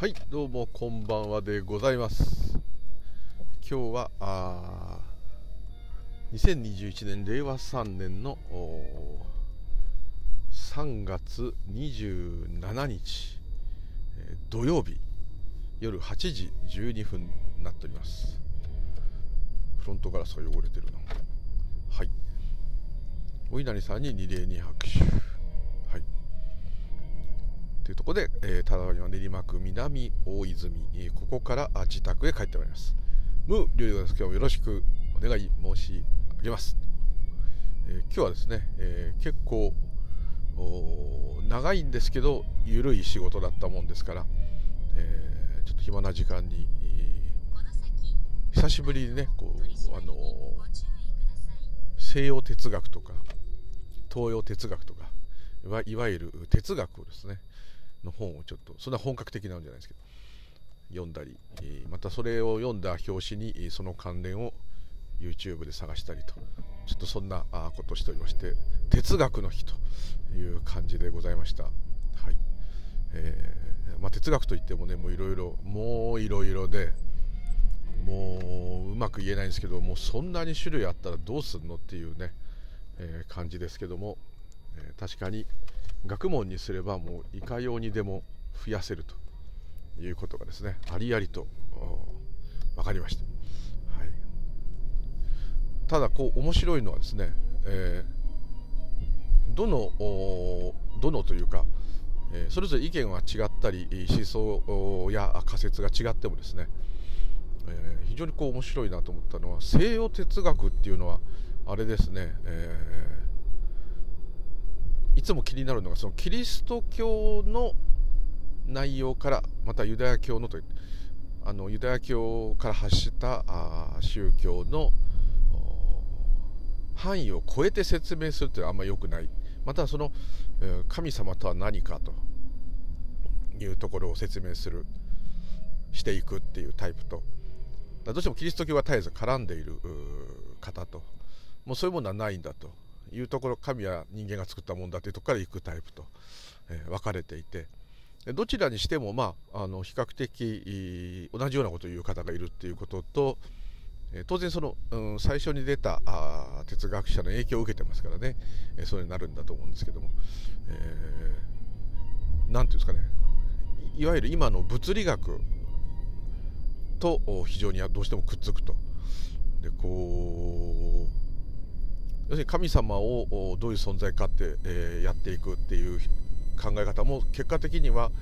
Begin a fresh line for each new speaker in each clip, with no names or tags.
はいどうもこんばんはでございます。今日はあ2021年令和3年の3月27日、えー、土曜日夜8時12分になっております。フロントガラスが汚れてるな。はい。お稲荷さんに二礼に拍手。というところで、えー、ただいま練馬区南大泉、えー、ここから自宅へ帰ってまいります。ムーリュウです。今日もよろしくお願い申し上げます。えー、今日はですね、えー、結構長いんですけど緩い仕事だったもんですから、えー、ちょっと暇な時間に、えー、久しぶりにねこう、あの西洋哲学とか東洋哲学とかいわゆる哲学をですねの本をちょっとそんな本格的なんじゃないですけど読んだりまたそれを読んだ表紙にその関連を YouTube で探したりとちょっとそんなことしておりまして哲学の日という感じでございました。はいえーまあ、哲学といってもねもういろいろもういろいろでもううまく言えないんですけどもうそんなに種類あったらどうすんのっていうね、えー、感じですけども、えー、確かに学問にすればもういかようにでも増やせるということがですねありありと分かりました、はい、ただこう面白いのはですね、えー、どのどのというか、えー、それぞれ意見は違ったり思想や仮説が違ってもですね、えー、非常にこう面白いなと思ったのは西洋哲学っていうのはあれですね、えーいつも気になるのがそのキリスト教の内容からまたユダヤ教のとあのユダヤ教から発したあ宗教の範囲を超えて説明するというのはあんまり良くない。またその神様とは何かというところを説明するしていくっていうタイプと。どうしてもキリスト教は絶えず絡んでいる方と。もうそういうものはないんだと。いうところ神は人間が作ったもんだというところから行くタイプと、えー、分かれていてどちらにしても、まあ、あの比較的同じようなことを言う方がいるっていうことと、当然その、うん、最初に出たあ哲学者の影響を受けてますからね、え、そうになるんだと思うんですけども何、えー、て言うんですかねいわゆる今の物理学と非常にどうしてもくっつくと。でこう要するに神様をどういう存在かって、え、やっていくっていう考え方も結果的には、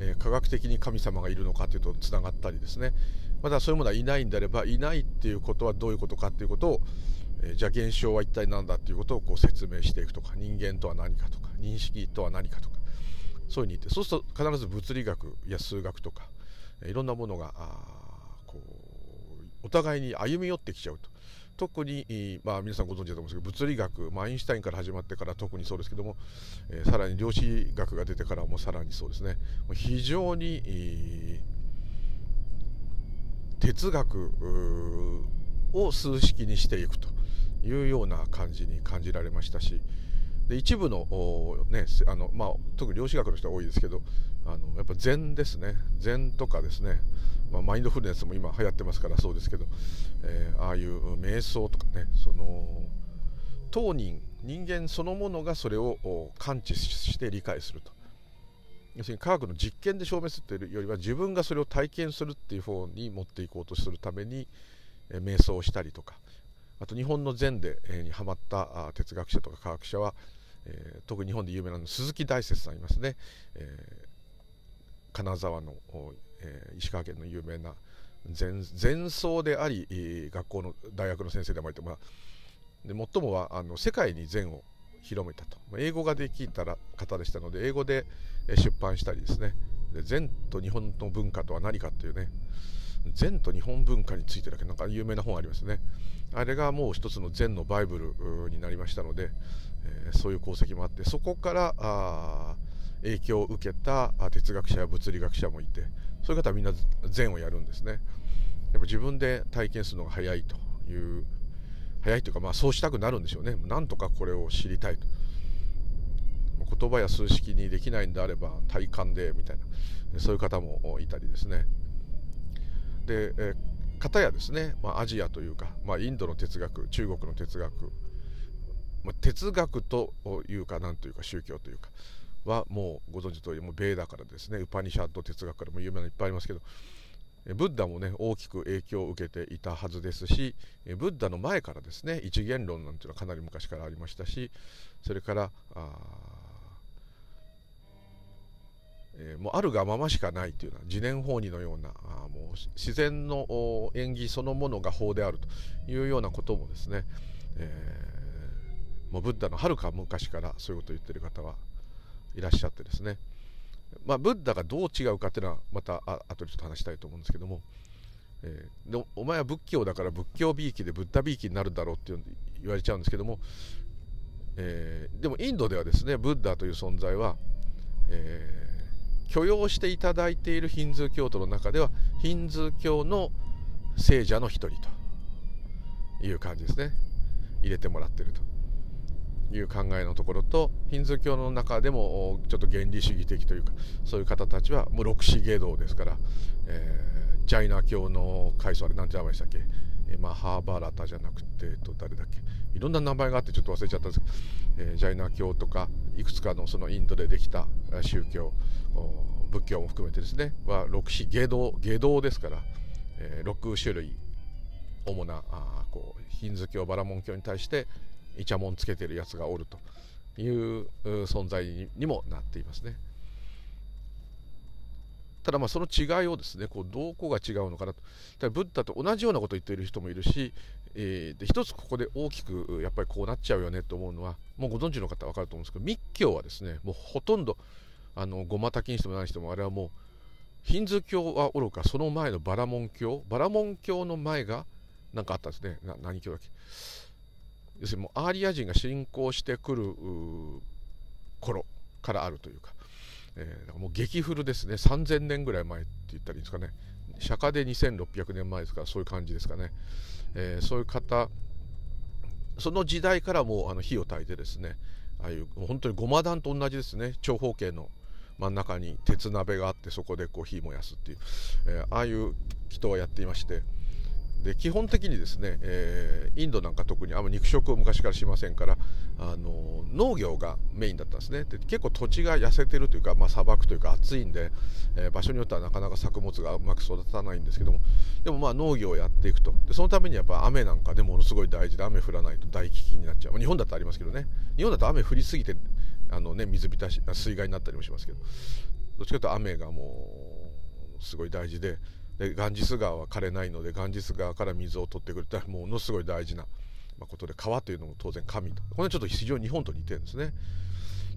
え、科学的に神様がいるのかというとつながったりですねまだそういうものはいないんであればいないっていうことはどういうことかっていうことを、え、じゃあ現象は一体何だっていうことをこう説明していくとか人間とは何かとか認識とは何かとかそういうふうに言ってそうすると必ず物理学や数学とかいろんなものがこうお互いに歩み寄ってきちゃうと。特に、まあ、皆さんご存知だと思うんですけど物理学、まあ、アインシュタインから始まってから特にそうですけども、えー、さらに量子学が出てからもさらにそうですね。非常に、えー、哲学を数式にしていくというような感じに感じられましたしで一部の,、ねあのまあ、特に量子学の人は多いですけどあのやっぱ禅ですね。禅とかですね。まあ、マインドフルネスも今流行ってますからそうですけど、えー、ああいう瞑想とかねその当人人間そのものがそれを感知して理解すると。要するに科学の実験で証明するというよりは自分がそれを体験するっていう方に持っていこうとするために、えー、瞑想をしたりとか。あと日本の禅で、え、にハマった哲学者とか科学者は、えー、特に日本で有名なの鈴木大拙さんいますね、えー、金沢のえー、石川県の有名な前前奏であり学校の大学の先生でもあって、まあ、で最もはあの世界に禅を広めたと。英語ができたら方でしたので英語で出版したりですね。で禅と日本の文化とは何かっていうね。禅と日本文化についてだけなんか有名な本ありますね。あれがもう一つの禅のバイブルになりましたので、えー、そういう功績もあってそこからあ影響を受けた哲学者や物理学者もいてそういう方はみんな禅をやるんですね。やっぱ自分で体験するのが早いという早いというかまあそうしたくなるんでしょうね。なんとかこれを知りたいと。言葉や数式にできないんであれば体感でみたいな。そういう方もいたりですね。で、えー、方やですね、まあ、アジアというか、まあ、インドの哲学中国の哲学、まあ、哲学というか何というか宗教というかはもうご存知通りもうベーダからですね。ウパニシャッド哲学からも有名なのいっぱいありますけど。ブッダもね大きく影響を受けていたはずですしブッダの前からですね一元論なんていうのはかなり昔からありましたしそれからあ、えー、もうあるがまましかないというような自然法理のようなあもう自然の縁起そのものが法であるというようなこともですね、えー、もうブッダのはるか昔からそういうことを言ってる方はいらっしゃってですね。まあ、ブッダがどう違うかっていうのはまたあ後でちょっと話したいと思うんですけども、えー、でお前は仏教だから仏教びいきでブッダびいきになるだろうって言われちゃうんですけども、えー、でもインドではですねブッダという存在は、えー、許容していただいているヒンズー教徒の中ではヒンズー教の聖者の一人という感じですね。入れてもらってると。いう考えのところとヒンズー教の中でもちょっと原理主義的というかそういう方たちはもう六子芸道ですから、えー、ジャイナ教の階層あれ何て名前でしたっけ？マハーバラタじゃなくて、えっと、誰だっけ？いろんな名前があってちょっと忘れちゃったんです。けど、えー、ジャイナ教とかいくつかのそのインドでできた宗教仏教も含めてですねは六子芸道芸道ですから、えー、6種類主なあこうヒンズー教バラモン教に対してイチャモンつけてるやつがおるという存在にもなっていますね。ただまあその違いをですねこうどこが違うのかなと。だブッダと同じようなことを言っている人もいるし、えー、で一つここで大きくやっぱりこうなっちゃうよねと思うのはもうご存知の方は分かると思うんですけど密教はですねもうほとんどあのごまたきにしても何してもあれはもうヒンズー教はおろかその前のバラモン教バラモン教の前が何かあったんですね。何教だっけ？要するにもうアーリア人が侵攻してくる頃からあるというか、えー、もう激古ですね。3000年ぐらい前って言ったらいいんですかね。釈迦で2600年前ですからそういう感じですかね、えー、そういう方その時代からもうあの火を焚いてですねああいう本当にごま団と同じですね。長方形の真ん中に鉄鍋があってそこでこう火燃やすっていう、えー、ああいう祈祷をやっていましてで基本的にですね、えー、インドなんか特にあんま肉食を昔からしませんからあの農業がメインだったんですね。で結構土地が痩せてるというか、まあ、砂漠というか暑いんで、えー、場所によってはなかなか作物がうまく育たないんですけどもでもまあ農業をやっていくと。でそのためにやっぱ雨なんかでものすごい大事で雨降らないと大危機になっちゃう。ま日本だとありますけどね。日本だと雨降りすぎてあの、ね、水浸し水害になったりもしますけど。どっちかというと雨がもうすごい大事ででガンジス川は枯れないのでガンジス川から水を取ってくるってものすごい大事なことで川というのも当然神と。これはちょっと非常に日本と似てるんですね。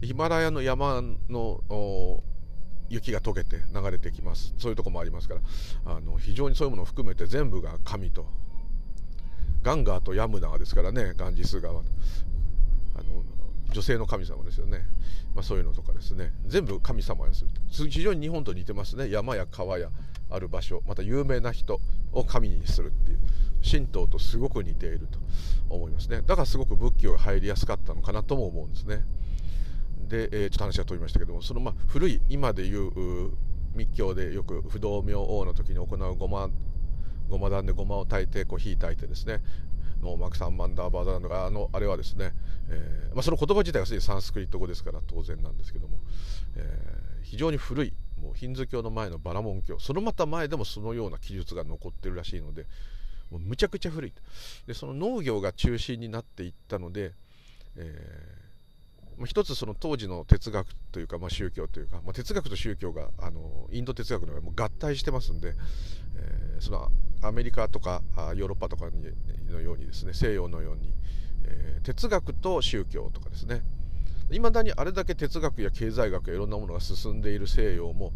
ヒマラヤの山の雪が溶けて流れてきます。そういうとこもありますから。あの非常にそういうものを含めて全部が神と。ガンガーとヤムナーですからねガンジス川。あの女性の神様ですよね、まあ、そういうのとかですね。全部神様にす。る非常に日本と似てますね。山や川やある場所また有名な人を神にするっていう。神道とすごく似ていると思いますね。だからすごく仏教が入りやすかったのかなとも思うんですね。で、えー、ちょっと話が飛びましたけどもそのまあ古い今でいう密教でよく不動明王の時に行うごまごま団でごまを炊いてこう火炊いてですね。ノーマーク3万ダーバーザーとかあのあれはですね、えーまあ、その言葉自体がすでにサンスクリット語ですから当然なんですけども、えー、非常に古いもうヒンズー教の前のバラモン教そのまた前でもそのような記述が残ってるらしいのでもうむちゃくちゃ古いでその農業が中心になっていったので、えー、一つその当時の哲学というか、まあ、宗教というか、まあ、哲学と宗教があのインド哲学のもう合体してますんで、えー、そのアメリカとかヨーロッパとかのようにですね西洋のように、えー、哲学と宗教とかですね。いまだにあれだけ哲学や経済学やいろんなものが進んでいる西洋も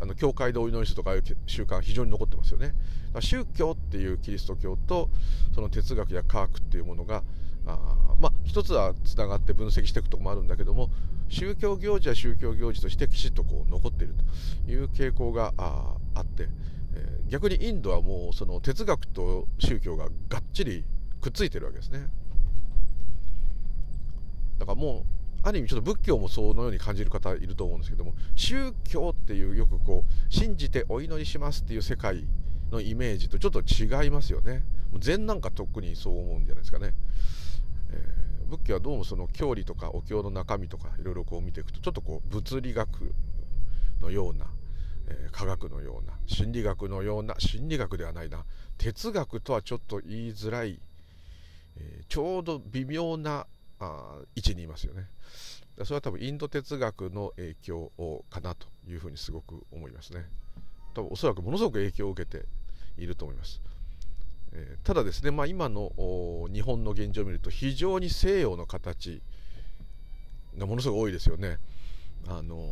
あの教会でお祈りするとかいう習慣非常に残ってますよね。宗教っていうキリスト教とその哲学や科学っていうものがあまあ一つはつながって分析していくとこもあるんだけども宗教行事は宗教行事としてきちっとこう残っているという傾向があって、えー、逆にインドはもうその哲学と宗教ががっちりくっついてるわけですね。だからもうある意味ちょっと仏教もそのように感じる方いると思うんですけども宗教っていうよくこう信じてお祈りしますっていう世界のイメージとちょっと違いますよね。禅なんか特にそう思うんじゃないですかね、仏教はどうもその教理とかお経の中身とかいろいろこう見ていくとちょっとこう物理学のような、えー、科学のような心理学のような心理学ではないな。哲学とはちょっと言いづらい、えー、ちょうど微妙なあ位置にいますよね。それは多分インド哲学の影響かなというふうにすごく思いますね。多分おそらくものすごく影響を受けていると思います、えー、ただですね、まあ、今の日本の現状を見ると非常に西洋の形がものすごく多いですよね。あのー、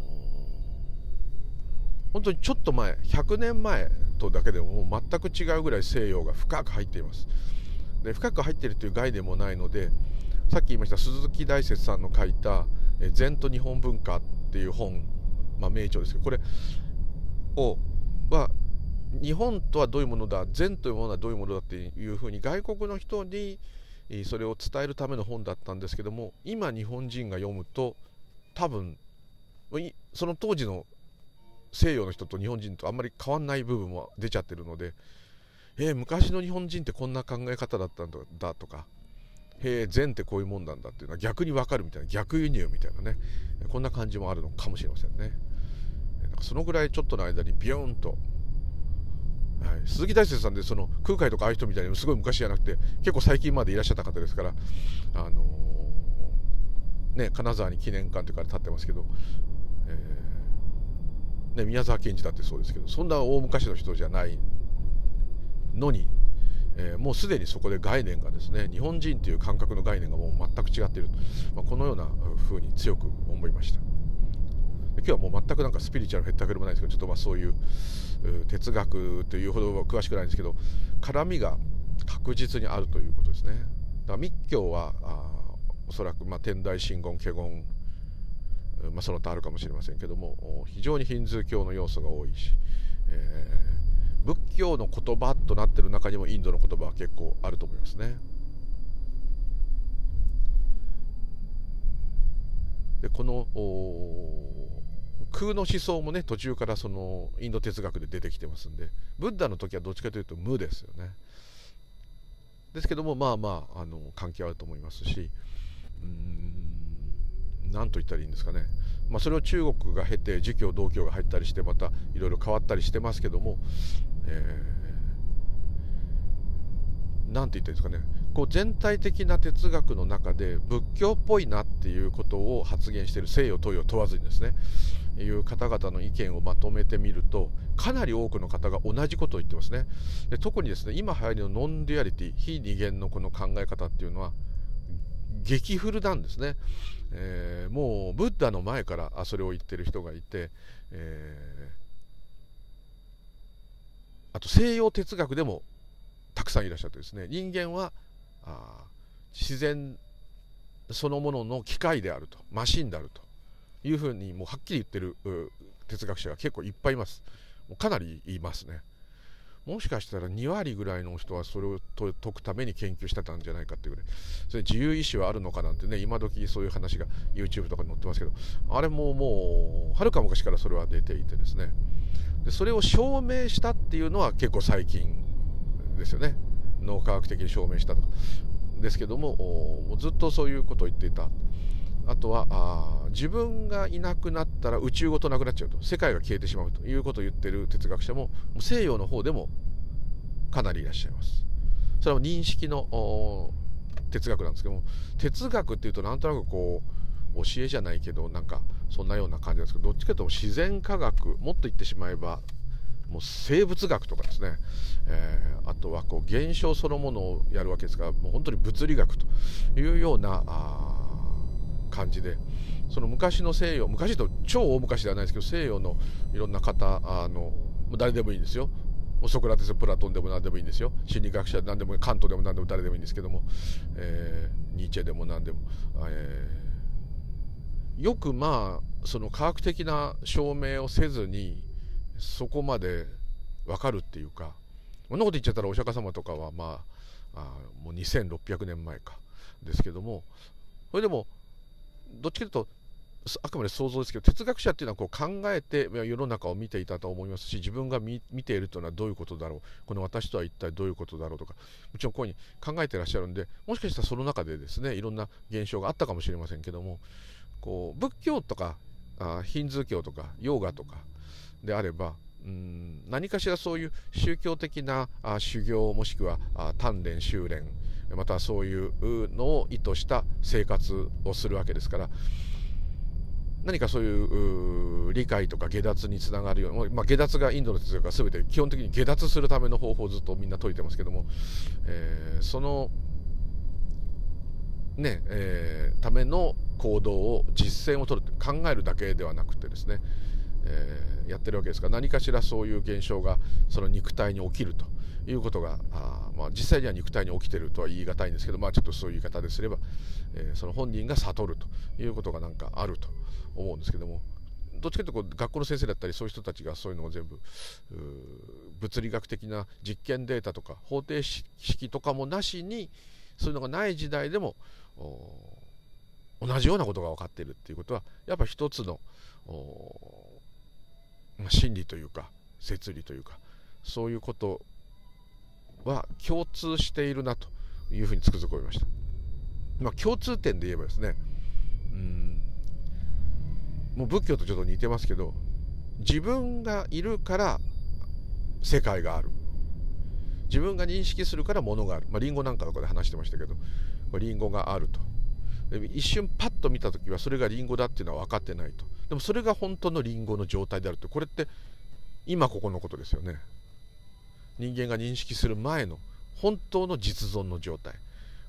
本当にちょっと前100年前とだけでももう全く違うぐらい西洋が深く入っています。で深く入っているという概念もないのでさっき言いました鈴木大拙さんの書いた「禅と日本文化」っていう本、まあ、名著ですけどこれをは日本とはどういうものだ禅というものはどういうものだっていうふうに外国の人にそれを伝えるための本だったんですけども今日本人が読むと多分その当時の西洋の人と日本人とあんまり変わんない部分も出ちゃってるので、えー、昔の日本人ってこんな考え方だったんだとかへえ禅ってこういうもんなんだっていうのは逆に分かるみたいな逆輸入みたいなねこんな感じもあるのかもしれませんね。そのぐらいちょっとの間にビヨーンと、はい、鈴木大輔さんでその空海とかああいう人みたいにすごい昔じゃなくて結構最近までいらっしゃった方ですからあのー、ね金沢に記念館というか立ってますけど、えーね、宮沢賢治だってそうですけどそんな大昔の人じゃないのに、えー、もうすでにそこで概念がですね日本人という感覚の概念がもう全く違っている、まあ、このような風に強く思いました。今日はもう全くなんかスピリチュアルへったくれもないですけどちょっとまあそういう哲学というほどは詳しくないんですけど絡みが確実にあるということですねだから密教はあおそらくまあ天台真言華厳まあ、その他あるかもしれませんけども非常にヒンズー教の要素が多いし、えー、仏教の言葉となっている中にもインドの言葉は結構あると思いますね。でこの空の思想もね途中からそのインド哲学で出てきてますんでブッダの時はどっちかというと無ですよね。ですけどもまあまああの関係あると思いますしうん何と言ったらいいんですかね、まあ、それを中国が経て儒教道教が入ったりしてまたいろいろ変わったりしてますけども、えー、なんて言ったらいいんですかねこう全体的な哲学の中で仏教っぽいなっていうことを発言している西洋東洋問わずにですねいう方々の意見をまとめてみるとかなり多くの方が同じことを言ってますね。で特にですね今流行りの non-duality 非二元のこの考え方っていうのは激古なんですね、えー、もうブッダの前からそれを言ってる人がいて、えー、あと西洋哲学でもたくさんいらっしゃってですね。人間はあ自然そのものの機械であるとマシンであると。いうふうにもうはっきり言ってる哲学者が結構いっぱいいます。もうかなりいますね。もしかしたら2割ぐらいの人はそれを解くために研究してたんじゃないかっていうぐらい。それ自由意志はあるのかなんてね今時そういう話が YouTube とかに載ってますけどあれももうはるか昔からそれは出ていてですね。でそれを証明したっていうのは結構最近ですよね。脳科学的に証明したとか。ですけどもずっとそういうことを言っていた。あとはあ自分がいなくなったら宇宙ごとなくなっちゃうと。世界が消えてしまうということを言ってる哲学者も西洋の方でもかなりいらっしゃいます。それは認識の哲学なんですけども哲学っていうとなんとなくこう教えじゃないけどなんかそんなような感じなんですけどどっちかというと自然科学もっと言ってしまえばもう生物学とかですね、えー、あとはこう現象そのものをやるわけですがもう本当に物理学というようなあ感じで。その昔の西洋昔と超大昔ではないですけど西洋のいろんな方あの誰でもいいんですよ。ソクラテスプラトンでも何でもいいんですよ。心理学者何でもカントでも何でも誰でもいいんですけども、えー、ニーチェでも何でも、えー、よくまあその科学的な証明をせずにそこまで分かるっていうかこんなこと言っちゃったらお釈迦様とかはまああもう2600年前かですけどもそれでもどっちかというとあくまで想像ですけど哲学者っていうのはこう考えて世の中を見ていたと思いますし自分が見ているというのはどういうことだろう。この私とは一体どういうことだろうとか。もちろんこういうふうに考えてらっしゃるんでもしかしたらその中でですねいろんな現象があったかもしれませんけどもこう仏教とかあヒンズー教とかヨーガとかであればうん何かしらそういう宗教的なあ修行もしくはあ鍛錬修練またそういうのを意図した生活をするわけですから何かそういう理解とか下脱につながるような、まあ、下脱がインドの哲学は全て基本的に下脱するための方法をずっとみんな説いてますけども、えー、そのねえー、ための行動を実践を取る考えるだけではなくてですね、えー、やってるわけですから何かしらそういう現象がその肉体に起きると。いうことがあ、まあ、実際には難体に起きてるとは言い難いんですけど、まあ、ちょっとそういう言い方ですれば、えー、その本人が悟るということがなんかあると思うんですけどもどっちかというと学校の先生だったりそういう人たちがそういうのを全部物理学的な実験データとか方程式とかもなしにそういうのがない時代でも同じようなことが分かっているっていうことはやっぱ一つの真理というか摂理というかそういうことは共通しているなというふうにつくづく思いました。まあ、共通点で言えばですねうんもう仏教とちょっと似てますけど自分がいるから世界がある。自分が認識するから物がある、まあ、リンゴなんかとかで話してましたけどリンゴがあると。一瞬パッと見た時はそれがリンゴだっていうのは分かってないと。でもそれが本当のリンゴの状態であると。これって今ここのことですよね。人間が認識する前の本当の実存の状態。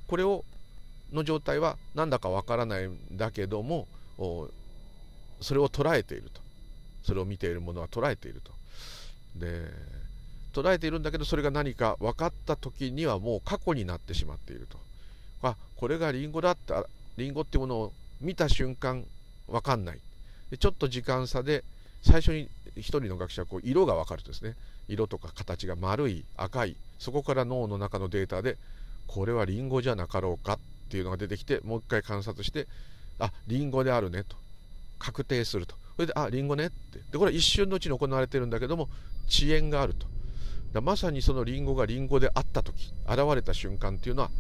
これをの状態はなんだかわからないんだけどもそれを捉えていると。それを見ているものは捉えていると。で捉えているんだけどそれが何か分かった時にはもう過去になってしまっていると。あこれがリンゴだってリンゴっていうものを見た瞬間分かんない。でちょっと時間差で最初に一人の学者はこう色が分かるとですね。色とか形が丸い赤いそこから脳の中のデータでこれはリンゴじゃなかろうかっていうのが出てきてもう一回観察してあリンゴであるねと。確定すると。それであリンゴねって。でこれは一瞬のうちに行われてるんだけども遅延があると。だまさにそのリンゴがリンゴであった時現れた瞬間っていうのは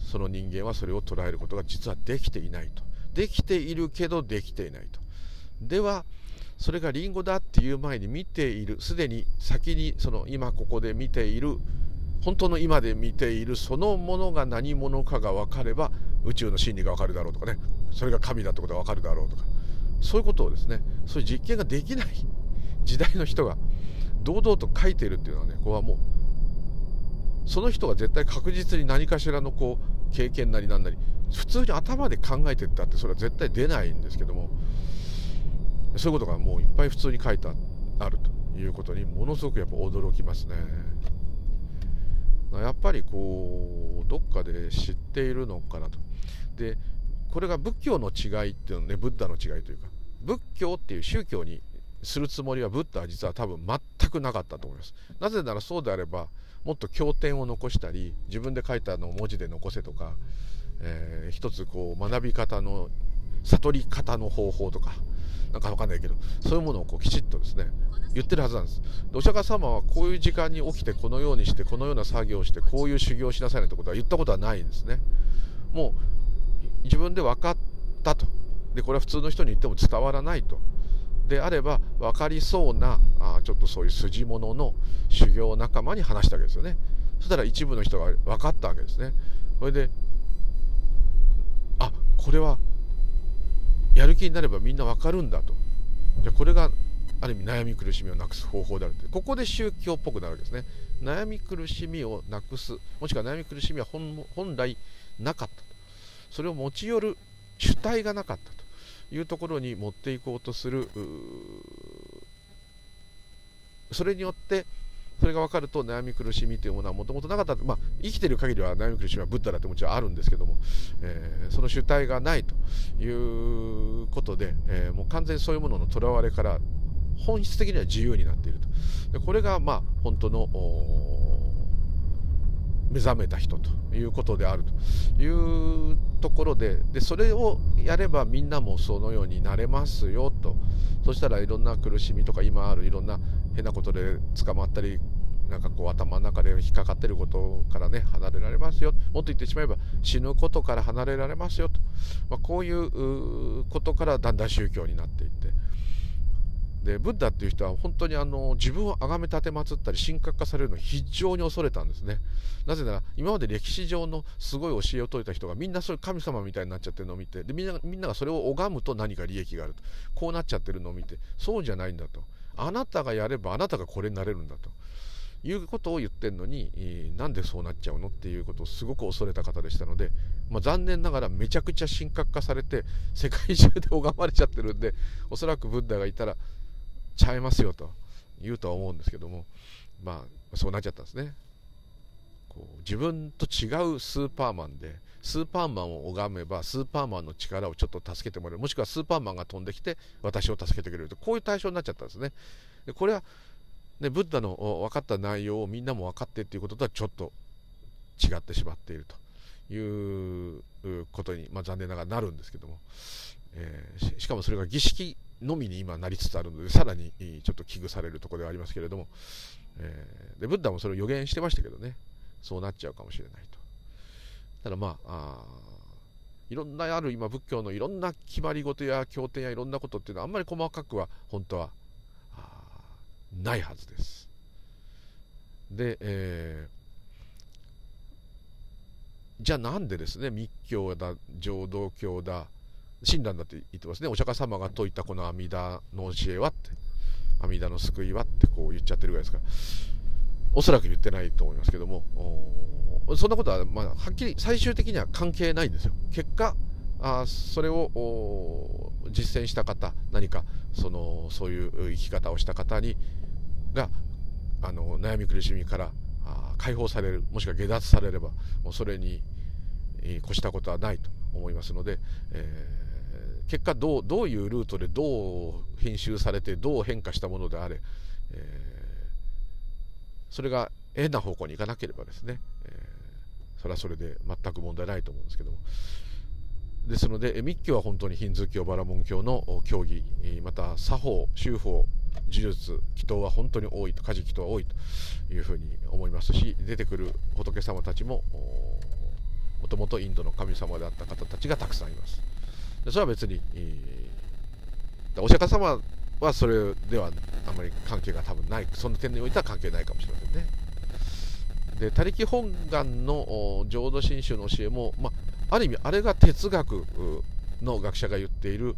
その人間はそれを捉えることが実はできていないと。できているけどできていないと。ではそれがリンゴだっていう前に見ているすでに先にその今ここで見ている本当の今で見ているそのものが何者かが分かれば宇宙の真理が分かるだろうとかね。それが神だってことが分かるだろうとか。そういうことをですねそういう実験ができない時代の人が堂々と書いているっていうのはねここはもうその人が絶対確実に何かしらのこう経験なりなんなり普通に頭で考えてったってそれは絶対出ないんですけどもそういうことがもういっぱい普通に書いてあるということにものすごくやっぱ驚きますね。やっぱりこうどっかで知っているのかなと。でこれが仏教の違いっていうのねブッダの違いというか仏教っていう宗教にするつもりはブッダは実は多分全くなかったと思います。なぜならそうであればもっと経典を残したり自分で書いたのを文字で残せとか、えー、一つこう学び方の悟り方の方法とかなんかわかんないけどそういうものをこうきちっとですね言ってるはずなんです。お釈迦様はこういう時間に起きてこのようにしてこのような作業をしてこういう修行をしなさいねってことは言ったことはないんですね。もう自分で分かったと。でこれは普通の人に言っても伝わらないと。であれば分かりそうなあちょっとそういう筋物の修行仲間に話したわけですよね。そしたら一部の人が分かったわけですね。それであこれはやる気になればみんな分かるんだと。じゃこれがある意味悩み苦しみをなくす方法であるとここで宗教っぽくなるわけですね。悩み苦しみをなくす。もしくは悩み苦しみは本来なかったと。それを持ち寄る主体がなかったと。いうところに持っていこうとするそれによってそれが分かると悩み苦しみというものはもともとなかった、まあ、生きてる限りは悩み苦しみはブッダだってもちろんあるんですけども、えー、その主体がないということで、えー、もう完全にそういうもののとらわれから本質的には自由になっていると。でこれがまあ本当の目覚めた人ということであるというところででそれをやればみんなもそのようになれますよと。そしたらいろんな苦しみとか今あるいろんな変なことで捕まったりなんかこう頭の中で引っかかってることからね離れられますよ。もっと言ってしまえば死ぬことから離れられますよと、まあ、こういうことからだんだん宗教になっていって。でブッダっていう人は本当にあの自分を崇め立てまつったり神格化されるのを非常に恐れたんですね。なぜなら今まで歴史上のすごい教えを説いた人がみんなそれ神様みたいになっちゃってるのを見てでみんなみんながそれを拝むと何か利益があると。こうなっちゃってるのを見てそうじゃないんだと。あなたがやればあなたがこれになれるんだと。いうことを言ってるのに、なんでそうなっちゃうのっていうことをすごく恐れた方でしたので、まあ、残念ながらめちゃくちゃ神格化されて世界中で拝まれちゃってるんでおそらくブッダがいたらちゃいますよと言うとは思うんですけどもまあそうなっちゃったんですね。こう自分と違うスーパーマンでスーパーマンを拝めばスーパーマンの力をちょっと助けてもらえるもしくはスーパーマンが飛んできて私を助けてくれると。こういう対象になっちゃったんですね。でこれはね、ブッダの分かった内容をみんなも分かってっていうこととはちょっと違ってしまっていると。いうことに、まあ、残念ながらなるんですけども、えー、しかもそれが儀式のみに今なりつつあるのでさらにちょっと危惧されるところではありますけれども、えー、でブッダもそれを予言してましたけどねそうなっちゃうかもしれないとただまああいろんなある今仏教のいろんな決まり事や経典やいろんなことっていうのはあんまり細かくは本当はないはずです。で、えー、じゃあなんでですね密教だ浄土教だ親鸞だって言ってますね。お釈迦様が説いたこの阿弥陀の教えはって。阿弥陀の救いはってこう言っちゃってるぐらいですから。おそらく言ってないと思いますけども。そんなことは、まあ、はっきり最終的には関係ないんですよ。結果あそれを実践した方何かそのそういう生き方をした方にがあの悩み苦しみから解放されるもしくは下脱されればもうそれに越したことはないと思いますので、えー、結果どうどういうルートでどう編集されてどう変化したものであれ、えー、それが変な方向に行かなければですね、えー、それはそれで全く問題ないと思うんですけども。ですので密教は本当にヒンズー教バラモン教の教義また作法修法呪術祈祷は本当に多いと家事祈祷は多いというふうに思いますし出てくる仏様たちももともとインドの神様であった方たちがたくさんいます。それは別に、えー、お釈迦様はそれではあまり関係が多分ないその点においては関係ないかもしれませんね。で他力本願の浄土真宗の教えも、まあ、ある意味あれが哲学の学者が言っている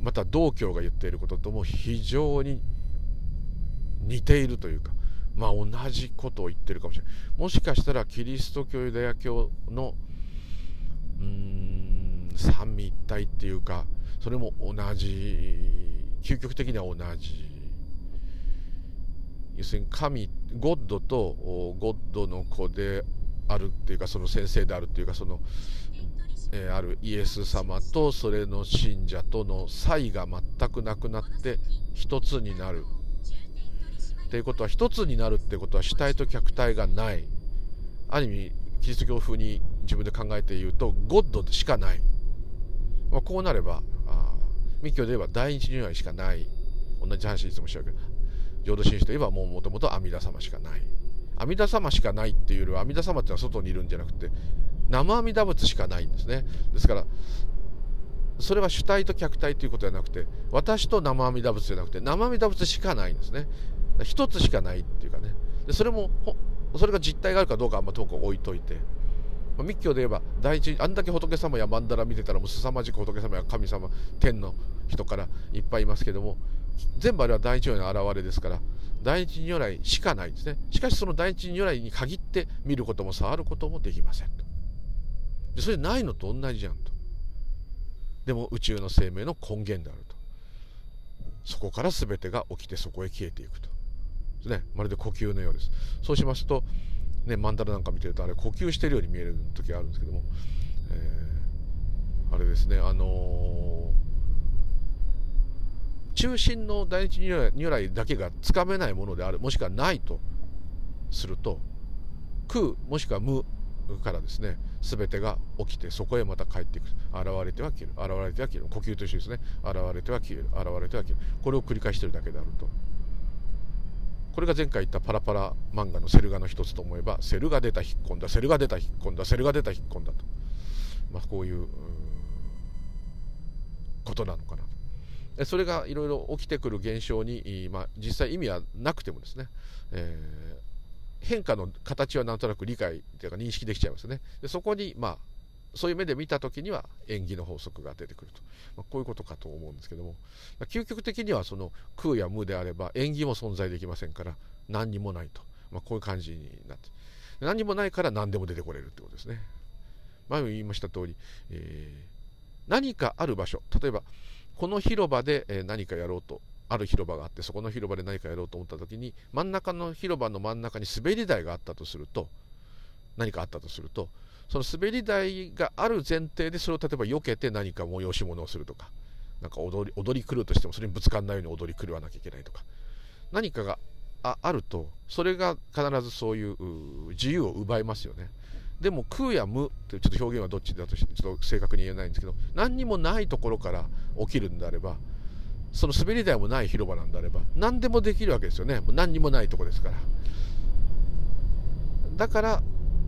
また道教が言っていることとも非常に似ているというか、まあ、同じことを言ってるかもしれない。もしかしたらキリスト教ユダヤ教のうーん三位一体っていうかそれも同じ究極的には同じ。要するに神ゴッドとゴッドの子であるっていうかその先生であるっていうかそのえー、あるイエス様とそれの信者との差異が全くなくなって一つになる。っていうことは一つになるってことは主体と客体がない。ある意味キリスト教風に自分で考えて言うとゴッドしかない、まあ、こうなれば密教で言えば第一如来しかない。同じ話いつもしちゃうけど浄土真宗といえばもうもともと阿弥陀様しかない。阿弥陀様しかないっていうよりは阿弥陀様っていうのは外にいるんじゃなくて生阿弥陀仏しかないんですね。ですからそれは主体と客体ということじゃなくて私と生阿弥陀仏じゃなくて生阿弥陀仏しかないんですね。一つしかないっていうかね。でそれもそれが実体があるかどうかあんま遠く置いといて密教で言えば第一あんだけ仏様や曼荼羅見てたらもう凄まじく仏様や神様天の人からいっぱいいますけども全部あれは第一如来の現れですから第一如来しかないんですねしかしその第一如来に限って見ることも触ることもできませんと。でそれないのと同じじゃんと。でも宇宙の生命の根源であると。そこから全てが起きてそこへ消えていくと。ね。まるで呼吸のようです。そうしますとね曼荼羅なんか見てるとあれ呼吸してるように見える時があるんですけども、えー、あれですねあのー、中心の第一如来だけがつかめないものであるもしくはないとすると空もしくは無からですね全てが起きてそこへまた帰っていく現れては消える現れては消える呼吸と一緒ですね現れては消える現れては消える。これを繰り返してるだけであると。これが前回言ったパラパラ漫画のセル画の一つと思えばセルが出た引っ込んだセルが出た引っ込んだセルが出た引っ込んだと、まあ、こういうことなのかなそれがいろいろ起きてくる現象に、まあ、実際意味はなくてもですね、えー、変化の形はなんとなく理解というか認識できちゃいますね。でそこにまあそういう目で見た時には縁起の法則が出てくると、まあ、こういうことかと思うんですけども。究極的にはその空や無であれば縁起も存在できませんから何にもないと、まあ、こういう感じになって。何にもないから何でも出てこれるってことですね。前も言いました通り、えー、何かある場所例えばこの広場で何かやろうとある広場があってそこの広場で何かやろうと思った時に真ん中の広場の真ん中に滑り台があったとすると何かあったとするとその滑り台がある前提でそれを例えば避けて何か催し物をするとかなんか踊り踊り狂うとしてもそれにぶつかんないように踊り狂わなきゃいけないとか何かがああるとそれが必ずそういう自由を奪いますよね。でも空や無ってちょっと表現はどっちだとしてちょっと正確に言えないんですけど何にもないところから起きるんであればその滑り台もない広場なんであれば何でもできるわけですよね。もう何にもないとこですから。だから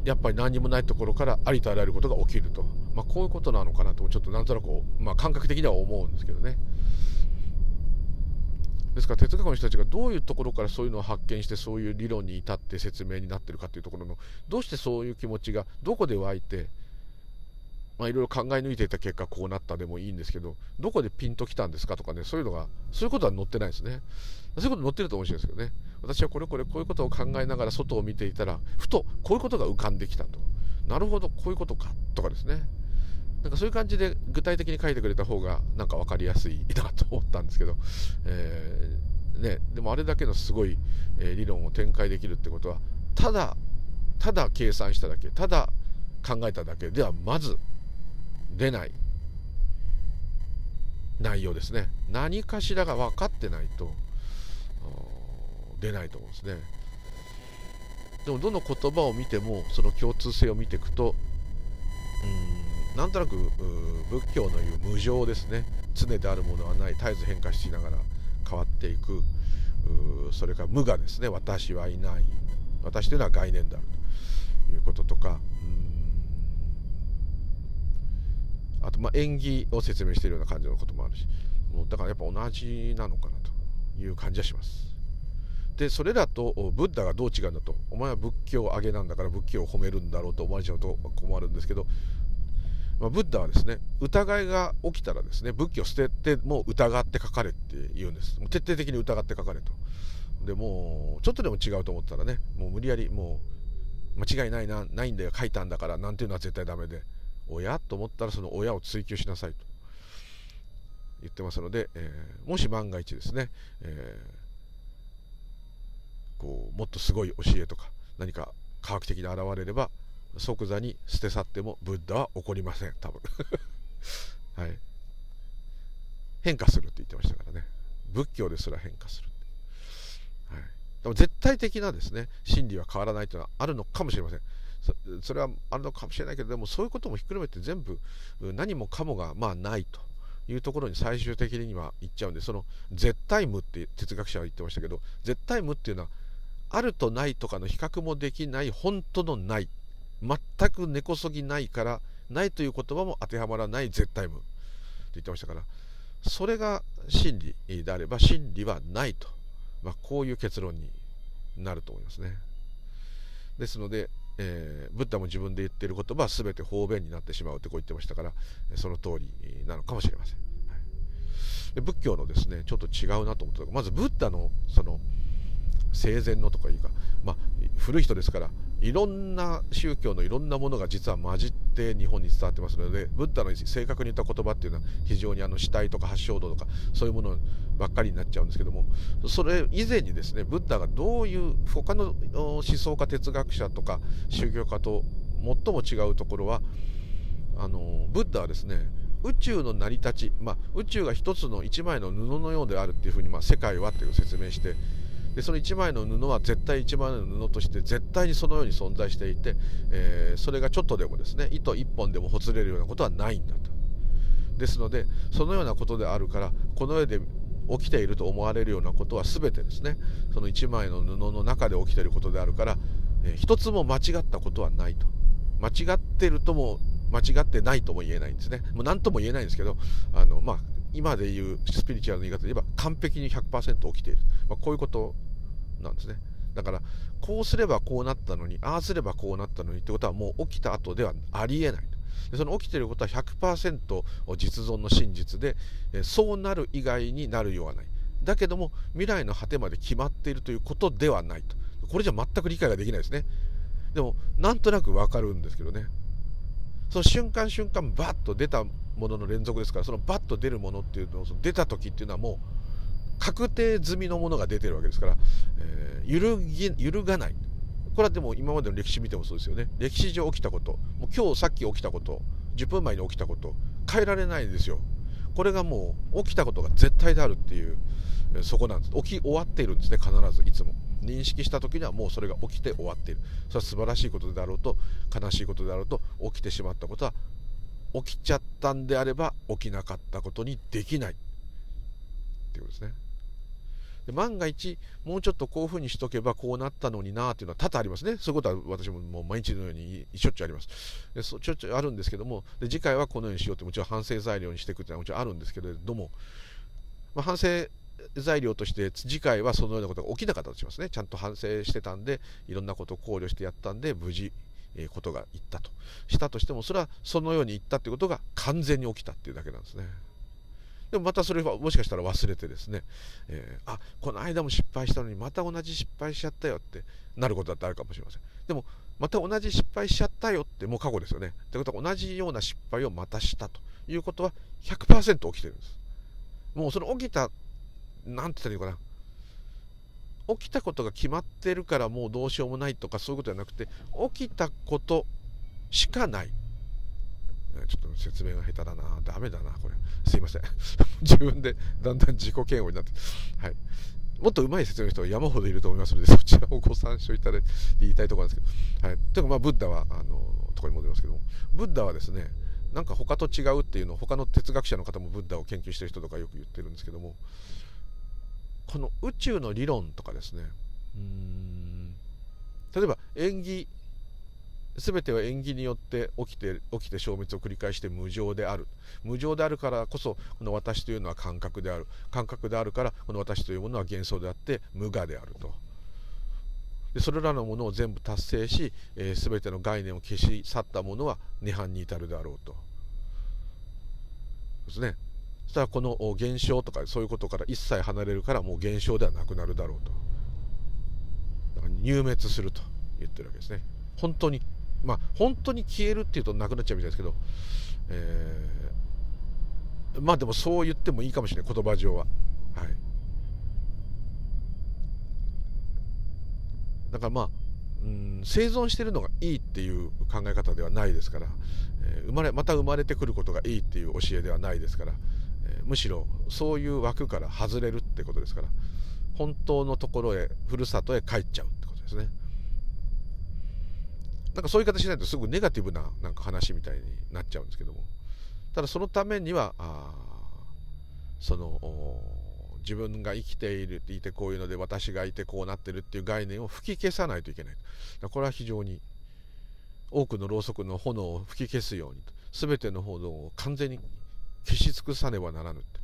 やっぱり何にもないところからありとあらゆることが起きると、まあ、こういうことなのかなとちょっとなんとなく、まあ、感覚的には思うんですけどね。ですから哲学の人たちがどういうところからそういうのを発見してそういう理論に至って説明になってるかというところのどうしてそういう気持ちがどこで湧いてまあいろいろ考え抜いていた結果こうなったでもいいんですけどどこでピンときたんですかとかねそういうのがそういうことは載ってないですね。そういうこと載ってると面白いですけどね。私はこれこれこういうことを考えながら外を見ていたらふとこういうことが浮かんできたと。なるほどこういうことかとかですね。なんかそういう感じで具体的に書いてくれた方がなんか分かりやすいなと思ったんですけど、えー、ね、でもあれだけのすごい、え、理論を展開できるってことはただただ計算しただけただ考えただけではまず出ない。内容ですね。何かしらが分かってないと出ないと思うんですね。でもどの言葉を見てもその共通性を見ていくとうんなんとなく仏教の言う無常ですね。常であるものはない。絶えず変化しながら変わっていく。それから無我ですね。私はいない。私というのは概念であるということとか。あとまあ縁起を説明しているような感じのこともあるし。だからやっぱ同じなのかなという感じはします。でそれらとブッダがどう違うんだと。お前は仏教をあげなんだから仏教を褒めるんだろうと思われちゃうと困るんですけど、まあ、ブッダはですね疑いが起きたらですね仏教を捨ててもう疑って書かれって言うんです。徹底的に疑って書かれと。でもうちょっとでも違うと思ったらねもう無理やりもう間違いないなないんだよ書いたんだからなんていうのは絶対ダメで。親と思ったらその親を追求しなさいと言ってますので、えー、もし万が一ですね、えーこうもっとすごい教えとか何か科学的に現れれば即座に捨て去ってもブッダは怒りません多分。はい。変化するって言ってましたからね。仏教ですら変化する、はい、でも絶対的なですね真理は変わらないというのはあるのかもしれません。それはあるのかもしれないけどでもそういうこともひっくるめて全部何もかもがまあないというところに最終的には行っちゃうんでその絶対無って哲学者は言ってましたけど絶対無っていうのはあるとないとかの比較もできない本当のない。全く根こそぎないからないという言葉も当てはまらない絶対無。と言ってましたから。それが真理であれば真理はないと、まあ、こういう結論になると思いますね。ですので、えー、ブッダも自分で言っている言葉は全て方便になってしまうってこう言ってましたからその通りなのかもしれません、はい、で仏教のですねちょっと違うなと思ったまずブッダのその生前のとかいうか、まあ、古い人ですからいろんな宗教のいろんなものが実は混じって日本に伝わってますのでブッダの正確に言った言葉っていうのは非常にあの死体とか発祥度とかそういうものばっかりになっちゃうんですけどもそれ以前にですねブッダがどういう他の思想家哲学者とか宗教家と最も違うところはあのブッダはですね宇宙の成り立ち、まあ、宇宙が一つの一枚の布のようであるっていうふうに、まあ、世界はっていう説明してでその1枚の布は絶対1枚の布として絶対にそのように存在していて、えー、それがちょっとでもですね糸1本でもほつれるようなことはないんだと。ですのでそのようなことであるからこの世で起きていると思われるようなことは全てですねその1枚の布の中で起きていることであるから、えー、一つも間違ったことはないと。間違ってるとも間違ってないとも言えないんですね。もう何とも言えないんですけどあのまあ今で言うスピリチュアルの言い方で言えば完璧に100%起きている、まあ、こういうことなんですね。だからこうすればこうなったのにああすればこうなったのにってことはもう起きた後ではありえないでその起きてることは100%実存の真実でそうなる以外になるようはない。だけども未来の果てまで決まっているということではないと。これじゃ全く理解ができないですね。でもなんとなくわかるんですけどね。その瞬間瞬間バッと出たものの連続ですからそのバッと出るものっていうのを出た時っていうのはもう確定済みのものが出てるわけですから、えー、揺るぎ揺るがない。これはでも今までの歴史見てもそうですよね。歴史上起きたこと。もう今日さっき起きたこと。10分前に起きたこと。変えられないんですよ。これがもう起きたことが絶対であるっていうそこなんです。起き終わっているんですね。必ずいつも。認識した時にはもうそれが起きて終わっている。それは素晴らしいことであろうと悲しいことであろうと起きてしまったことは起きちゃったんであれば起きなかったことにできない。っていうことですね。で万が一もうちょっとこういうふうにしとけばこうなったのになっていうのは多々ありますね。そういうことは私ももう毎日のようにしょっちゅうあります。でしょっちゅうあるんですけどもで次回はこのようにしようってもちろん反省材料にしていくっていうのはもちろんあるんですけれども、まあ、反省材料として次回はそのようなことが起きなかったとしますね。ちゃんと反省してたんでいろんなことを考慮してやったんで無事えことがいったと。したとしてもそれはそのようにいったってことが完全に起きたっていうだけなんですね。でもまたそれはもしかしたら忘れてですね、えー、あこの間も失敗したのにまた同じ失敗しちゃったよってなることだってあるかもしれません。でもまた同じ失敗しちゃったよってもう過去ですよね。ってことは同じような失敗をまたしたということは100%起きてるんです。もうその起きた何て言ったらいいのかな。起きたことが決まってるからもうどうしようもないとかそういうことじゃなくて起きたことしかない。ちょっと説明が下手だな。ダメだなこれ。すいません。自分でだんだん自己嫌悪になって。はい。もっと上手い説明の人は山ほどいると思いますのでそちらをご参照いただいて言いたいところなんですけど。はい。というかまあブッダはあのところに戻りますけども。ブッダはですねなんか他と違うっていうのを他の哲学者の方もブッダを研究してる人とかよく言ってるんですけども。この宇宙の理論とかですね。うん。例えば縁起全ては縁起によって起きて起きて消滅を繰り返して無常である。無常であるからこそこの私というのは感覚である。感覚であるからこの私というものは幻想であって無我であると。でそれらのものを全部達成し、えー、全ての概念を消し去ったものは涅槃に至るであろうと。ですね。そしたらこの現象とかそういうことから一切離れるからもう現象ではなくなるだろうと。だから入滅すると言ってるわけですね。本当にまあ本当に消えるっていうとなくなっちゃうみたいですけど、えー、まあでもそう言ってもいいかもしれない言葉上は。はい。だからまあうん生存してるのがいいっていう考え方ではないですから、えー、生まれまた生まれてくることがいいっていう教えではないですからむしろそういう枠から外れるってことですから本当のところへふるさとへ帰っちゃうってことですね。なんかそういう形しないとすぐネガティブななんか話みたいになっちゃうんですけども。ただそのためにはあその自分が生きているいてこういうので私がいてこうなってるっていう概念を吹き消さないといけない。これは非常に多くのろうそくの炎を吹き消すように全ての炎を完全に消し尽くさねばならぬって、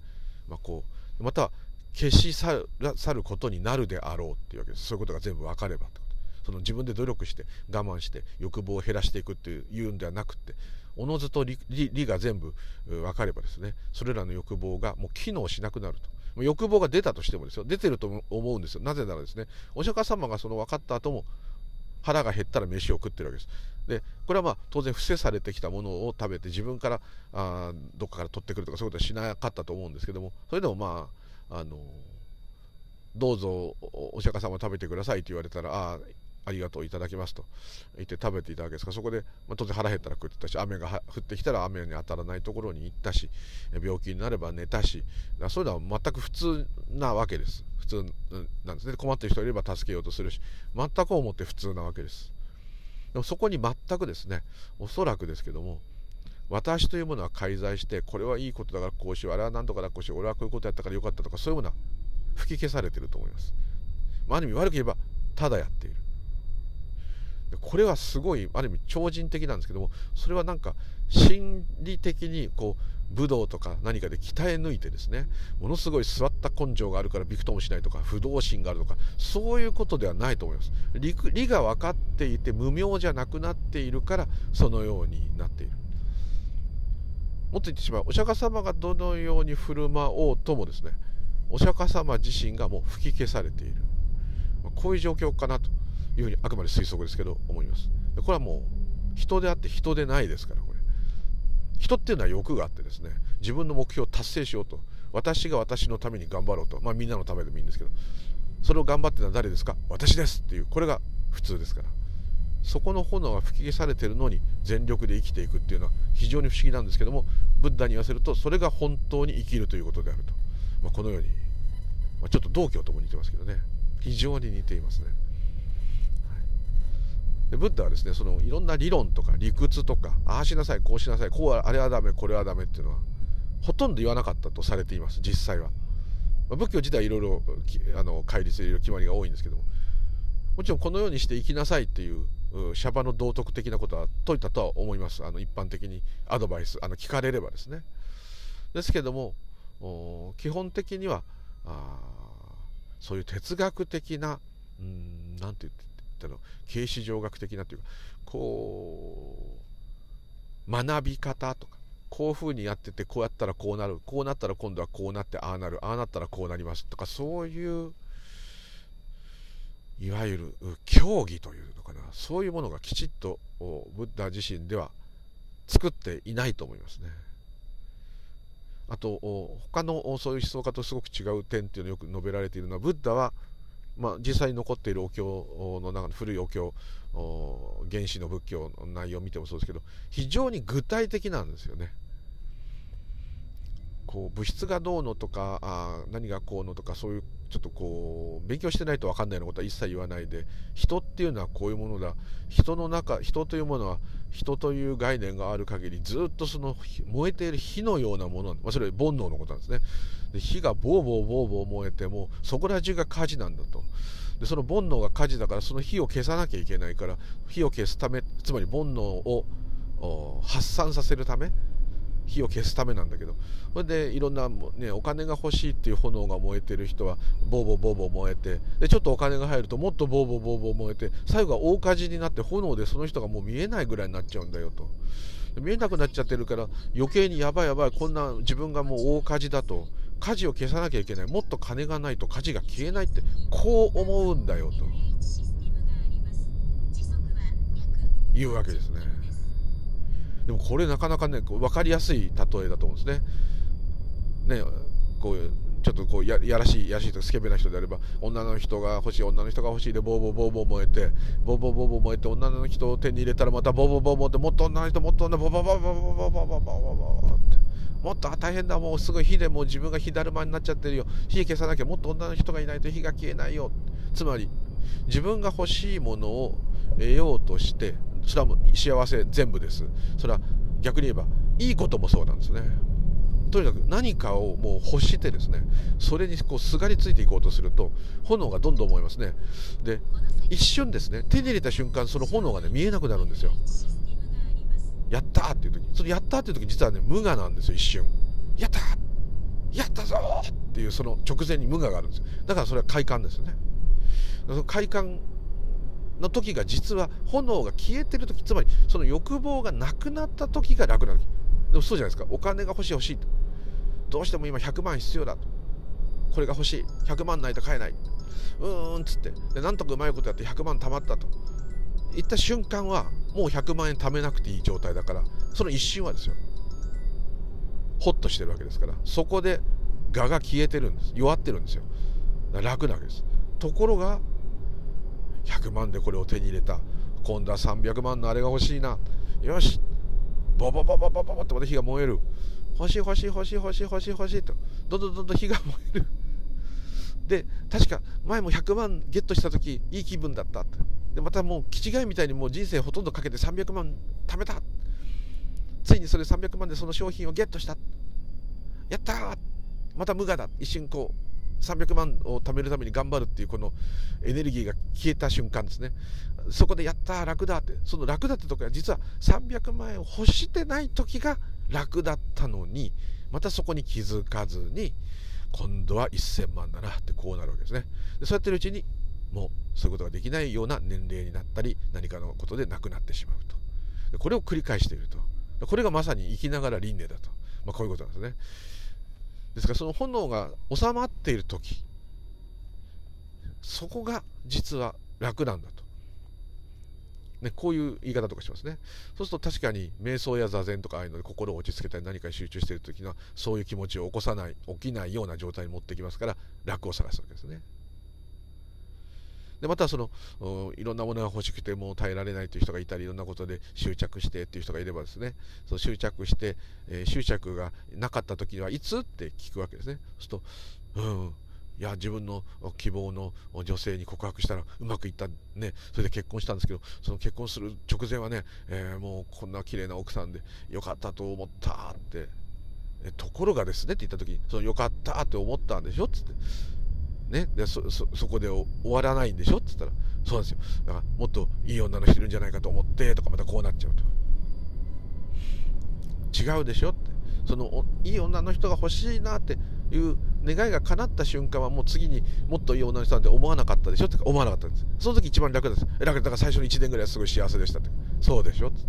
まあ、こうまた消し去ることになるであろうっていうわけです。そういうことが全部分かればと。その自分で努力して我慢して欲望を減らしていくっていうんではなくっておのずと理が全部分かればですねそれらの欲望がもう機能しなくなると。欲望が出たとしてもですよ。出てると思うんですよ。なぜならですねお釈迦様がその分かった後も腹が減ったら飯を食ってるわけです。でこれはまあ当然伏せされてきたものを食べて自分からあどっかから取ってくるとかそういうことはしなかったと思うんですけどもそれでもまああのどうぞお釈迦様食べてくださいと言われたらああありがとういただきますと言って食べていたわけですからそこで、まあ、当然腹減ったら食ってたし雨が降ってきたら雨に当たらないところに行ったし病気になれば寝たしそういうのは全く普通なわけです。普通なんですね。困ってる人いれば助けようとするし全く思って普通なわけです。でもそこに全くですねおそらくですけども私というものは介在してこれはいいことだからこうしようあれは何とかだこうしよう俺はこういうことやったからよかったとかそういうものは吹き消されてると思います、まあ、ある意味悪く言えばただやっている。これはすごいある意味超人的なんですけどもそれはなんか心理的にこう武道とか何かで鍛え抜いてですねものすごい座った根性があるからびくともしないとか不動心があるとかそういうことではないと思います。理理が分かっていて無名じゃなくなっているからそのようになっている。もっと言ってしまうお釈迦様がどのように振る舞おうともですねお釈迦様自身がもう吹き消されている。こういう状況かなと。いうふうにあくまで推測ですけど思います。これはもう人であって人でないですからこれ。人っていうのは欲があってですね自分の目標を達成しようと私が私のために頑張ろうとまあみんなのためでもいいんですけどそれを頑張ってるのは誰ですか？私ですっていうこれが普通ですから。そこの炎が吹き消されてるのに全力で生きていくっていうのは非常に不思議なんですけどもブッダに言わせるとそれが本当に生きるということであると、まあ、このように、まあ、ちょっと道教とも似てますけどね。非常に似ていますね。でブッダはですねそのいろんな理論とか理屈とかああしなさいこうしなさいこうあれはダメこれはダメっていうのはほとんど言わなかったとされています実際は、まあ、仏教自体いろいろあの戒律いろいろ決まりが多いんですけども。もちろんこのようにして生きなさいっていうシャバの道徳的なことは説いたとは思います。あの一般的にアドバイスあの聞かれればですね。ですけども基本的にはあそういう哲学的な何て言ってっての形式上学的なというかこう学び方とかこういうふうにやっててこうやったらこうなるこうなったら今度はこうなってああなるああなったらこうなりますとかそういういわゆる競技というのかなそういうものがきちっとブッダ自身では作っていないと思いますね。あと他のそういう思想家とすごく違う点っていうのをよく述べられているのはブッダはまあ、実際に残っているお経の中の古いお経原始の仏教の内容を見てもそうですけど非常に具体的なんですよね。こう物質がどうのとかあ何がこうのとかそういうちょっとこう勉強してないと分かんないようなことは一切言わないで人っていうのはこういうものだ。人の中人というものは人という概念がある限りずっとその燃えている火のようなもの、まあ、それは煩悩のことなんですね。で火がボーボーボーボー燃えてもそこら中が火事なんだと。でその煩悩が火事だからその火を消さなきゃいけないから火を消すためつまり煩悩を発散させるため火を消すためなんだけど。それでいろんな、ね、お金が欲しいっていう炎が燃えてる人はボーボーボーボー燃えてでちょっとお金が入るともっとボーボーボーボー燃えて最後は大火事になって炎でその人がもう見えないぐらいになっちゃうんだよと。見えなくなっちゃってるから余計にやばいやばいこんな自分がもう大火事だと。火事を消さなきゃいけないもっと金がないと火事が消えないってこう思うんだよというわけですね。でもこれなかなかね分かりやすい例えだと思うんですね。ねこういうちょっとこうやらしいやらしいとスケベな人であれば女の人が欲しい女の人が欲しいでボーボーボーボー燃えてボーボーボーボー燃えて女の人を手に入れたらまたボーボーボーボーってもっと女の人もっと女ボーボーボーボーボーボーボーボーボーボーってもっと大変だもうすごい火でもう自分が火だるまになっちゃってるよ。火消さなきゃもっと女の人がいないと火が消えないよ。つまり自分が欲しいものを得ようとしてそれはもう幸せ全部です。それは逆に言えばいいこともそうなんですね。とにかく何かをもう欲してですねそれにこうすがりついていこうとすると炎がどんどん燃えますね。で一瞬ですね手に入れた瞬間その炎がね見えなくなるんですよ。やったーっていう時そのやったーっていう時実はね無我なんですよ一瞬。やったやったぞっていうその直前に無我があるんですよ。だからそれは快感ですよね。その快感の時が実は炎が消えてる時つまりその欲望がなくなった時が楽な時。でもそうじゃないですか。お金が欲しい欲しいと。どうしても今100万必要だと。これが欲しい。100万ないと買えない。うーんっつって。でなんとかうまいことやって100万貯まったと。言った瞬間はもう100万円貯めなくていい状態だからその一瞬はですよ。ホッとしてるわけですからそこで我が消えてるんです。弱ってるんですよ。楽なわけです。ところが100万でこれを手に入れた。今度は300万のあれが欲しいな。よし。ボボボボボボボってまた火が燃える。欲しい欲しい欲しい欲しい欲しい欲しいと。どんどんどんどん火が燃える。で確か前も100万ゲットした時いい気分だったって。でまたもう気違いみたいにもう人生ほとんどかけて300万貯めた。ついにそれ300万でその商品をゲットした。やったー。また無我だ。一瞬こう300万を貯めるために頑張るっていうこのエネルギーが消えた瞬間ですね。そこでやった楽だって。その楽だって時は実は300万円を欲してない時が楽だったのにまたそこに気づかずに今度は1000万だなってこうなるわけですね。でそうやってるうちにもうそういうことができないような年齢になったり何かのことで亡くなってしまうと。これを繰り返していると。これがまさに生きながら輪廻だと、まあ、こういうことなんですね。ですからその炎が収まっている時そこが実は楽なんだと。ね、こういう言い方とかしますね。そうすると確かに瞑想や座禅とかああいうので心を落ち着けたり何かに集中している時にはそういう気持ちを起こさない起きないような状態に持ってきますから楽を探すわけですね。でまたそのいろんなものが欲しくてもう耐えられないという人がいたりいろんなことで執着してっていう人がいればですねその執着して、えー、執着がなかった時にはいつって聞くわけですね。そうするとうんいや自分の希望の女性に告白したらうまくいったね。それで結婚したんですけどその結婚する直前はね、えー、もうこんな綺麗な奥さんでよかったと思ったって。ところがですねって言った時にそのよかったって思ったんでしょっつって。ね。でそこで終わらないんでしょっつったらそうなんですよ。だからもっといい女の人いるんじゃないかと思ってとかまたこうなっちゃうと。違うでしょって。そのいい女の人が欲しいなっていう願いが叶った瞬間はもう次にもっといい女の人なんて思わなかったでしょって思わなかったんです。その時一番楽です。楽だから最初の1年ぐらいはすごい幸せでしたって。そうでしょって。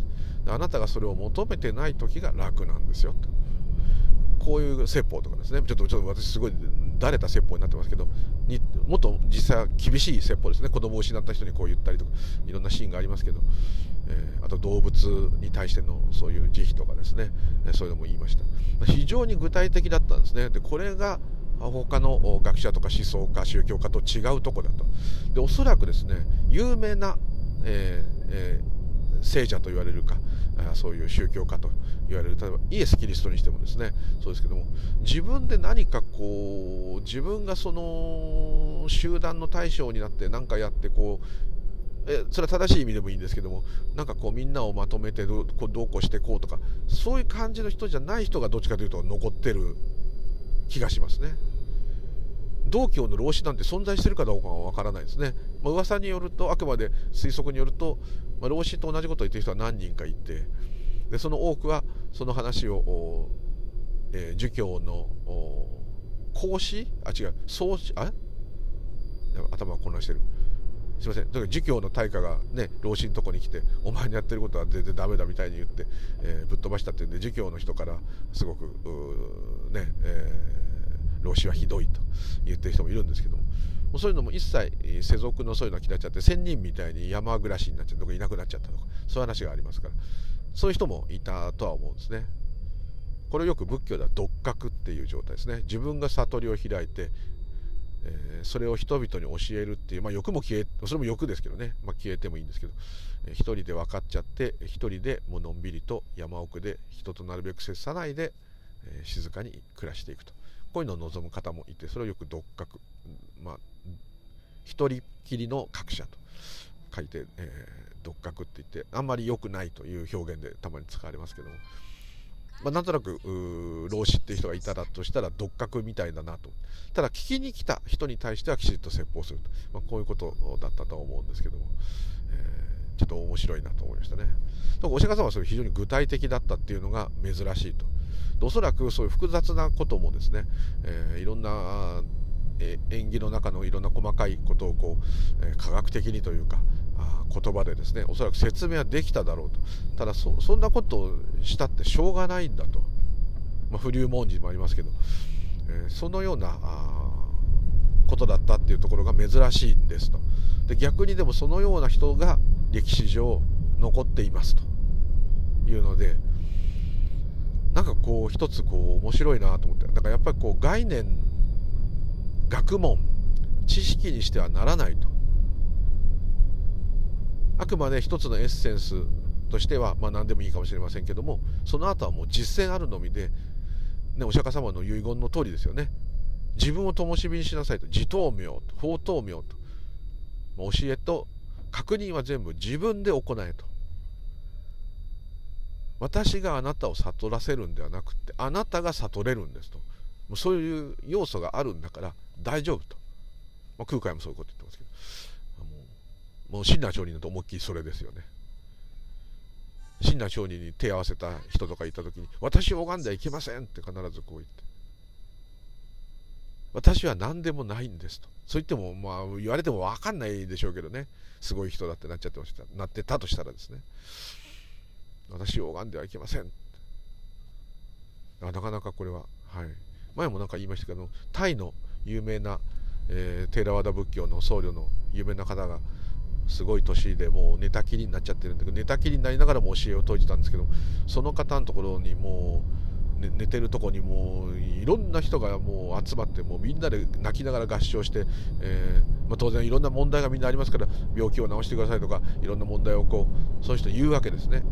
あなたがそれを求めてない時が楽なんですよとこういう説法とかですね。ちょっとちょっと私すごいだれた説法になってますけどにもっと実際は厳しい説法ですね。子供を失った人にこう言ったりとかいろんなシーンがありますけど、えー、あと動物に対してのそういう慈悲とかですね。そういうのも言いました。非常に具体的だったんですね。でこれが他の学者とか思想家宗教家と違うとこだと。でおそらくですね有名な、えーえー、聖者と言われるかそういう宗教家と言われる例えばイエス・キリストにしてもですねそうですけども自分で何かこう自分がその集団の対象になって何かやってこうえそれは正しい意味でもいいんですけどもなんかこうみんなをまとめてどうこうしてこうとかそういう感じの人じゃない人がどっちかというと残ってる気がしますね。道教の老子なんて存在してるかどうかはわからないですね、まあ、噂によるとあくまで推測によると、まあ、老子と同じことを言ってる人は何人かいてでその多くはその話を、えー、儒教の孔子？あ違う。宗子？あ？頭が混乱してる。すいません。だから儒教の大家がね老子のとこに来てお前のやってることは全然ダメだみたいに言って、えー、ぶっ飛ばしたっていうんで儒教の人からすごくね、えー、老子はひどいと言ってる人もいるんですけどもそういうのも一切世俗のそういうのが嫌っちゃって仙人みたいに山暮らしになっちゃってどこいなくなっちゃったとかそういう話がありますからそういう人もいたとは思うんですね。これよく仏教では独覚っていう状態ですね。自分が悟りを開いて、えー、それを人々に教えるっていう、まあ、欲も消え、それも欲ですけどね、まあ、消えてもいいんですけど、えー、一人で分かっちゃって、一人でもうのんびりと山奥で人となるべく接さないで、えー、静かに暮らしていくと。こういうのを望む方もいて、それをよく独覚、まあ、一人きりの覚者と。書いて、えー独角って言ってあんまり良くないという表現でたまに使われますけども、まあ、なんとなく老子っていう人がいたらとしたら独角みたいだなと。ただ聞きに来た人に対してはきちっと説法すると、まあ、こういうことだったと思うんですけども、えー、ちょっと面白いなと思いましたね。お釈迦様はそれ非常に具体的だったっていうのが珍しいと。おそらくそういう複雑なこともですね、えー、いろんな演技の中のいろんな細かいことをこう、え、科学的にというか言葉でですねおそらく説明はできただろうと。ただそんなことをしたってしょうがないんだと、まあ、不流文字もありますけど、えー、そのようなことだったっていうところが珍しいんですと。で逆にでもそのような人が歴史上残っていますというのでなんかこう一つこう面白いなと思って。だからやっぱりこう概念学問知識にしてはならないと。あくまで一つのエッセンスとしては、まあ、何でもいいかもしれませんけどもその後はもう実践あるのみで、ね、お釈迦様の遺言の通りですよね。自分を灯火にしなさいと。自灯明と法灯明と。教えと確認は全部自分で行えと。私があなたを悟らせるんではなくてあなたが悟れるんですと。もうそういう要素があるんだから大丈夫と、まあ、空海もそういうこと言ってますけど。もうもう親鸞上人だと思いっきりそれですよね。親鸞上人に手を合わせた人とかいた時に「私を拝んではいけません」って必ずこう言って「私は何でもないんです」と。そう言ってもまあ言われても分かんないでしょうけどね。すごい人だってなっちゃってました。なってたとしたらですね。私を拝んではいけません。なかなかこれははい。前も何か言いましたけどタイの有名な、えー、テーラワダ仏教の僧侶の有名な方がすごい年でもう寝たきりになっちゃってるんだけど寝たきりになりながらも教えを説いてたんですけどその方のところにもう、ね、寝てるとこにもういろんな人がもう集まってもうみんなで泣きながら合唱して、えー、まあ、当然いろんな問題がみんなありますから病気を治してくださいとかいろんな問題をこうそういう人言うわけですね。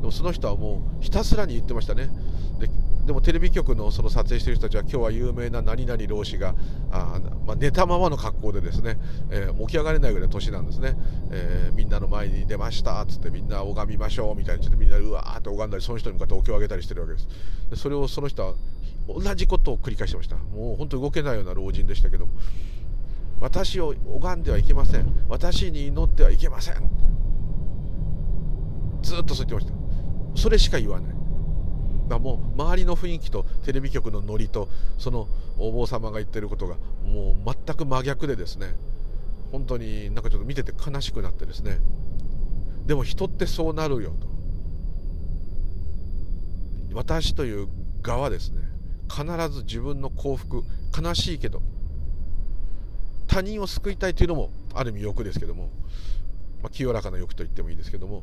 でもその人はもうひたすらに言ってましたね。ででもテレビ局のその撮影してる人たちは今日は有名な何々老子があ、まあ、寝たままの格好でですね、えー、起き上がれないぐらい年なんですね、えー、みんなの前に出ましたっつってみんな拝みましょうみたいにちょっとみんなうわーって拝んだりその人に向かってお経をあげたりしてるわけです。でそれをその人は同じことを繰り返してました。もう本当動けないような老人でしたけども私を拝んではいけません。私に祈ってはいけません。ずっとそう言ってました。それしか言わない。だもう周りの雰囲気とテレビ局のノリとそのお坊様が言ってることがもう全く真逆でですね本当になんかちょっと見てて悲しくなってですね。でも人ってそうなるよと。私という側ですね。必ず自分の幸福悲しいけど他人を救いたいというのもある意味欲ですけども、まあ、清らかな欲と言ってもいいですけども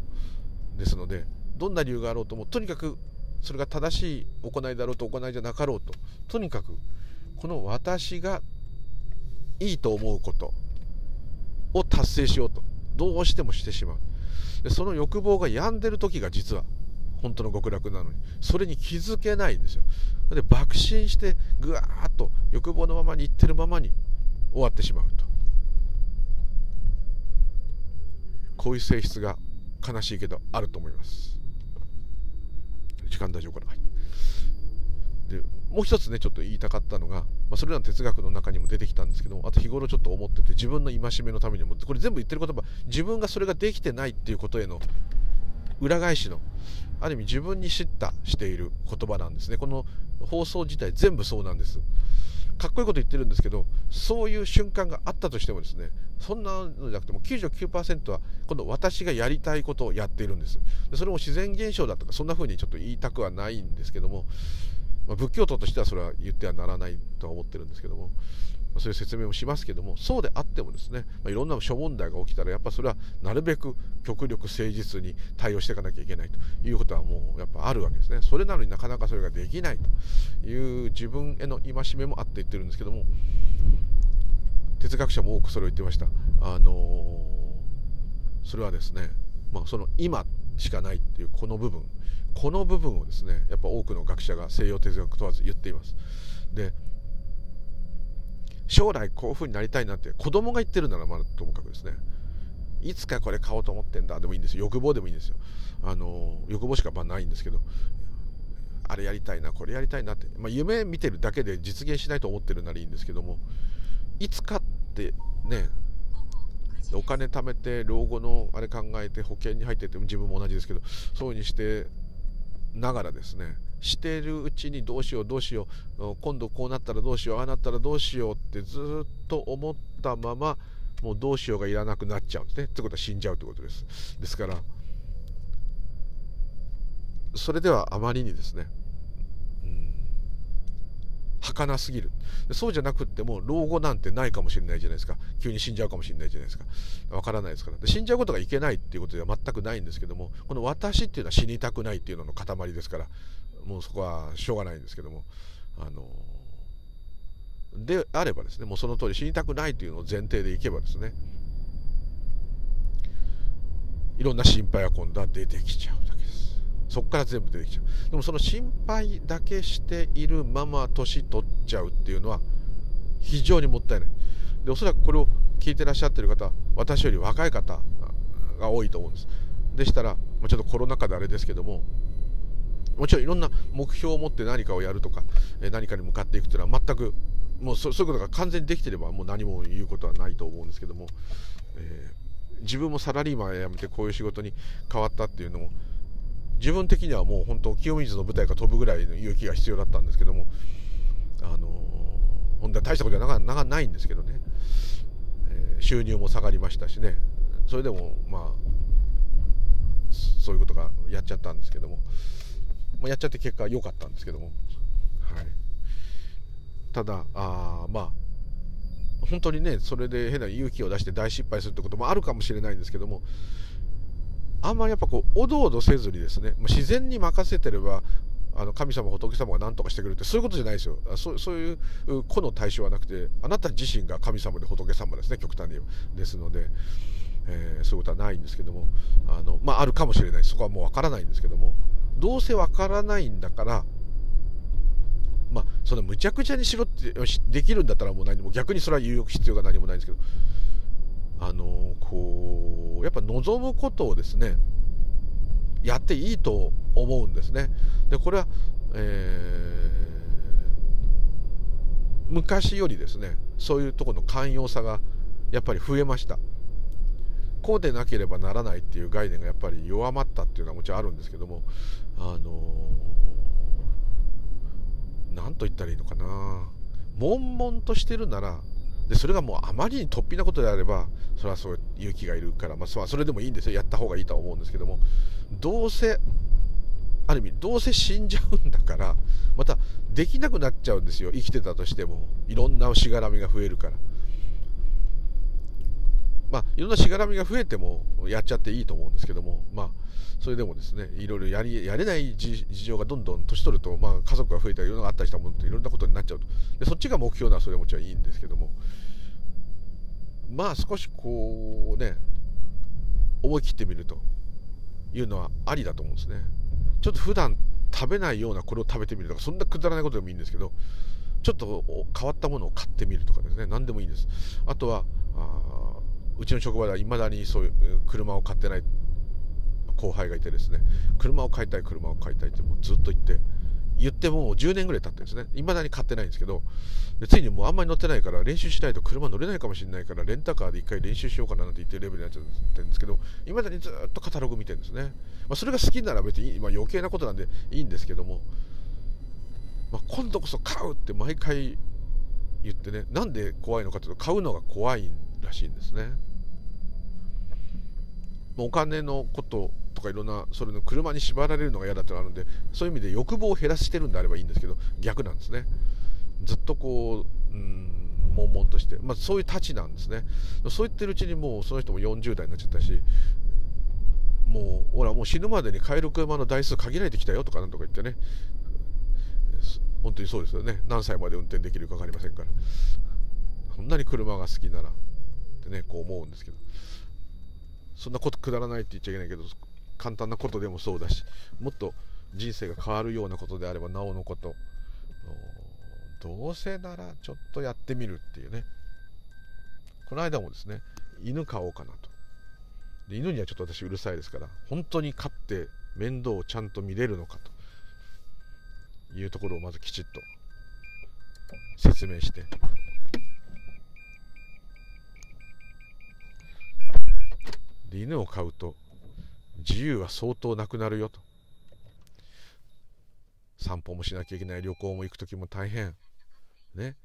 ですのでどんな理由があろうともとにかくそれが正しい行いだろうと行いじゃなかろうととにかくこの私がいいと思うことを達成しようとどうしてもしてしまう。でその欲望が病んでる時が実は本当の極楽なのにそれに気づけないんですよ。で爆心してぐわーっと欲望のままにいってるままに終わってしまうと。こういう性質が悲しいけどあると思います。時間大丈夫かな、はい、でもう一つねちょっと言いたかったのが、まあ、それらの哲学の中にも出てきたんですけどあと日頃ちょっと思ってて自分の戒めのためにもこれ全部言ってる言葉自分がそれができてないっていうことへの裏返しのある意味自分に叱咤している言葉なんですね。この放送自体全部そうなんです。かっこいいこと言ってるんですけどそういう瞬間があったとしてもですねそんなのじゃなくても99%は今度私がやりたいことをやっているんです。それも自然現象だとかそんな風にちょっと言いたくはないんですけども、仏教徒としてはそれは言ってはならないとは思ってるんですけどもそういう説明もしますけどもそうであってもですね、まあ、いろんな諸問題が起きたらやっぱそれはなるべく極力誠実に対応していかなきゃいけないということはもうやっぱあるわけですね。それなのになかなかそれができないという自分への戒めもあって言ってるんですけども哲学者も多くそれを言ってました。あのー、それはですね、まあ、その今しかないっていうこの部分この部分をですねやっぱ多くの学者が西洋哲学問わず言っています。で将来こういう風になりたいなって子供が言ってるならまだともかくですね。いつかこれ買おうと思ってんだ。でもいいんですよ。欲望でもいいんですよ。あの欲望しかまあないんですけど。あれやりたいなこれやりたいなって、まあ、夢見てるだけで実現しないと思ってるならいいんですけども。いつかってねお金貯めて老後のあれ考えて保険に入ってて自分も同じですけどそういうふうにしてながらですね。してるうちにどうしようどうしよう。今度こうなったらどうしようああなったらどうしようってずっと思ったままもうどうしようがいらなくなっちゃうんですね。ってことは死んじゃうってことです。ですからそれではあまりにですねうん儚すぎる。そうじゃなくっても老後なんてないかもしれないじゃないですか。急に死んじゃうかもしれないじゃないですか。わからないですから。死んじゃうことがいけないっていうことでは全くないんですけどもこの私っていうのは死にたくないっていうのの塊ですからもうそこはしょうがないんですけどもあのであればですねもうその通り死にたくないというのを前提でいけばですねいろんな心配が今度は出てきちゃうだけです。そこから全部出てきちゃう。でもその心配だけしているまま年取っちゃうっていうのは非常にもったいない。でおそらくこれを聞いてらっしゃってる方私より若い方が多いと思うんです。でしたら、ま、ちょっとコロナ禍であれですけどももちろんいろんな目標を持って何かをやるとか、え何かに向かっていくというのは全くもうそういうことが完全にできてればもう何も言うことはないと思うんですけども、えー、自分もサラリーマンを辞めてこういう仕事に変わったっていうのも自分的にはもう本当清水の舞台が飛ぶぐらいの勇気が必要だったんですけどもあのー、本当は大したことはなかないんですけどね、えー、収入も下がりましたしね。それでもまあそういうことがやっちゃったんですけども、まあ、やっちゃって結果良かったんですけども、はい、ただあまあ本当にねそれで変な勇気を出して大失敗するってこともあるかもしれないんですけどもあんまりやっぱこうおどおどせずにですね自然に任せてればあの神様仏様が何とかしてくれるってそういうことじゃないですよ。そうそういう個の対象はなくてあなた自身が神様で仏様ですね極端にですので、えー、そういうことはないんですけどもあのまああるかもしれない。そこはもうわからないんですけども。どうせわからないんだからまあそのむちゃくちゃにしろってできるんだったらもう何も逆にそれは言う必要が何もないんですけどあのこうやっぱ望むことをですねやっていいと思うんですね。でこれは、えー、昔よりですねそういうとこの寛容さがやっぱり増えました。こうでなければならないっていう概念がやっぱり弱まったっていうのはもちろんあるんですけどもあの何と言ったらいいのかな。悶々としてるならでそれがもうあまりに突飛なことであればそれはそう勇気がいるから、まあ、それでもいいんですよ。やった方がいいとは思うんですけどもどうせある意味どうせ死んじゃうんだからまたできなくなっちゃうんですよ。生きてたとしてもいろんなしがらみが増えるから。まあいろんなしがらみが増えてもやっちゃっていいと思うんですけどもまあそれでもですねいろいろやりやれない事情がどんどん年取ると、まあ、家族が増えたりいろんなあったりしたものといろんなことになっちゃうと。でそっちが目標ならそれはもちろんいいんですけどもまあ少しこうね思い切ってみるというのはありだと思うんですね。ちょっと普段食べないようなこれを食べてみるとかそんなくだらないことでもいいんですけどちょっと変わったものを買ってみるとかですね何でもいいです。あとはあうちの職場ではいまだにそういう車を買ってない後輩がいてですね車を買いたい車を買いたいってもうずっと言って言ってもう10年ぐらい経ってるんですねいまだに買ってないんですけどでついにもうあんまり乗ってないから練習しないと車乗れないかもしれないからレンタカーで一回練習しようかななんて言ってるレベルになっちゃってるんですけどいまだにずっとカタログ見てるんですね、まあ、それが好きなら別に、まあ、余計なことなんでいいんですけども、まあ、今度こそ買うって毎回言ってねなんで怖いのかというと買うのが怖いんらしいんですね。お金のこととかいろんなそれの車に縛られるのが嫌だってのあるんでそういう意味で欲望を減らしてるんであればいいんですけど逆なんですね。ずっとこううん悶々として、まあ、そういうたちなんですね。そう言ってるうちにもうその人も40代になっちゃったしもうほらもう死ぬまでに買える車の台数限られてきたよとかなんとか言ってね。本当にそうですよね。何歳まで運転できるか分かりませんから。そんなに車が好きなら。ってねこう思うんですけど。そんなことくだらないって言っちゃいけないけど簡単なことでもそうだしもっと人生が変わるようなことであればなおのことどうせならちょっとやってみるっていうね。この間もですね犬飼おうかなと。で犬にはちょっと私うるさいですから本当に飼って面倒をちゃんと見れるのかと。いうところをまずきちっと説明して。で犬を飼うと自由は相当なくなるよと。散歩もしなきゃいけない旅行も行く時も大変。ね。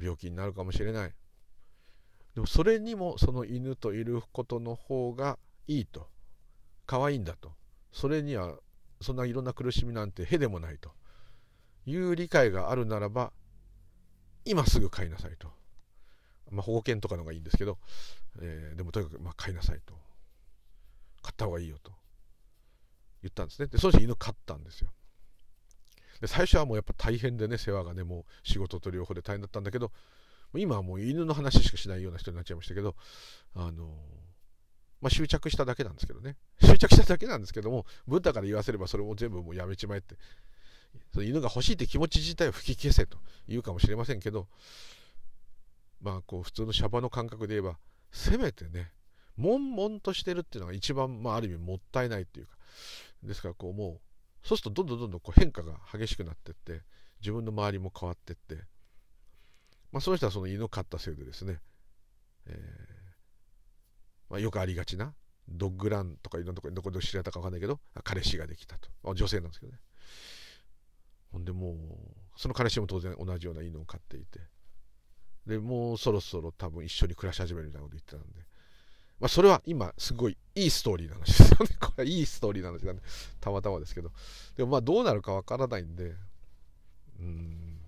病気になるかもしれない。でもそれにもその犬といることの方がいいと。可愛いんだと。それにはそんないろんな苦しみなんてへでもないと。いう理解があるならば今すぐ飼いなさいと。まあ保護犬とかのがいいんですけど、えー、でもとにかくまあ飼いなさいと。買った方がいいよと。言ったんですね。でその人犬飼ったんですよ。で最初はもうやっぱ大変でね世話がねもう仕事と両方で大変だったんだけど今はもう犬の話しかしないような人になっちゃいましたけどあの、まあ、執着しただけなんですけどね。執着しただけなんですけどもブッダから言わせればそれも全部もうやめちまえってその犬が欲しいって気持ち自体を吹き消せと言うかもしれませんけどまあこう普通のシャバの感覚で言えばせめてね悶々としてるっていうのが一番、まあ、ある意味もったいないっていうか。ですからこうもうそうするとどんどんどんどんこう変化が激しくなってって自分の周りも変わってって、まあ、その人はその犬を飼ったせいでですね、えーまあ、よくありがちなドッグランとかいろんなところどこで知られたか分かんないけど彼氏ができたと。女性なんですけどね。ほんでもうその彼氏も当然同じような犬を飼っていて。でもうそろそろ多分一緒に暮らし始めるみたいなこと言ってたんで。まあ、それは今すごいいいストーリーな話ですよね。これいいストーリーな話なんで、たまたまですけど。でもまあどうなるかわからないんで、うん、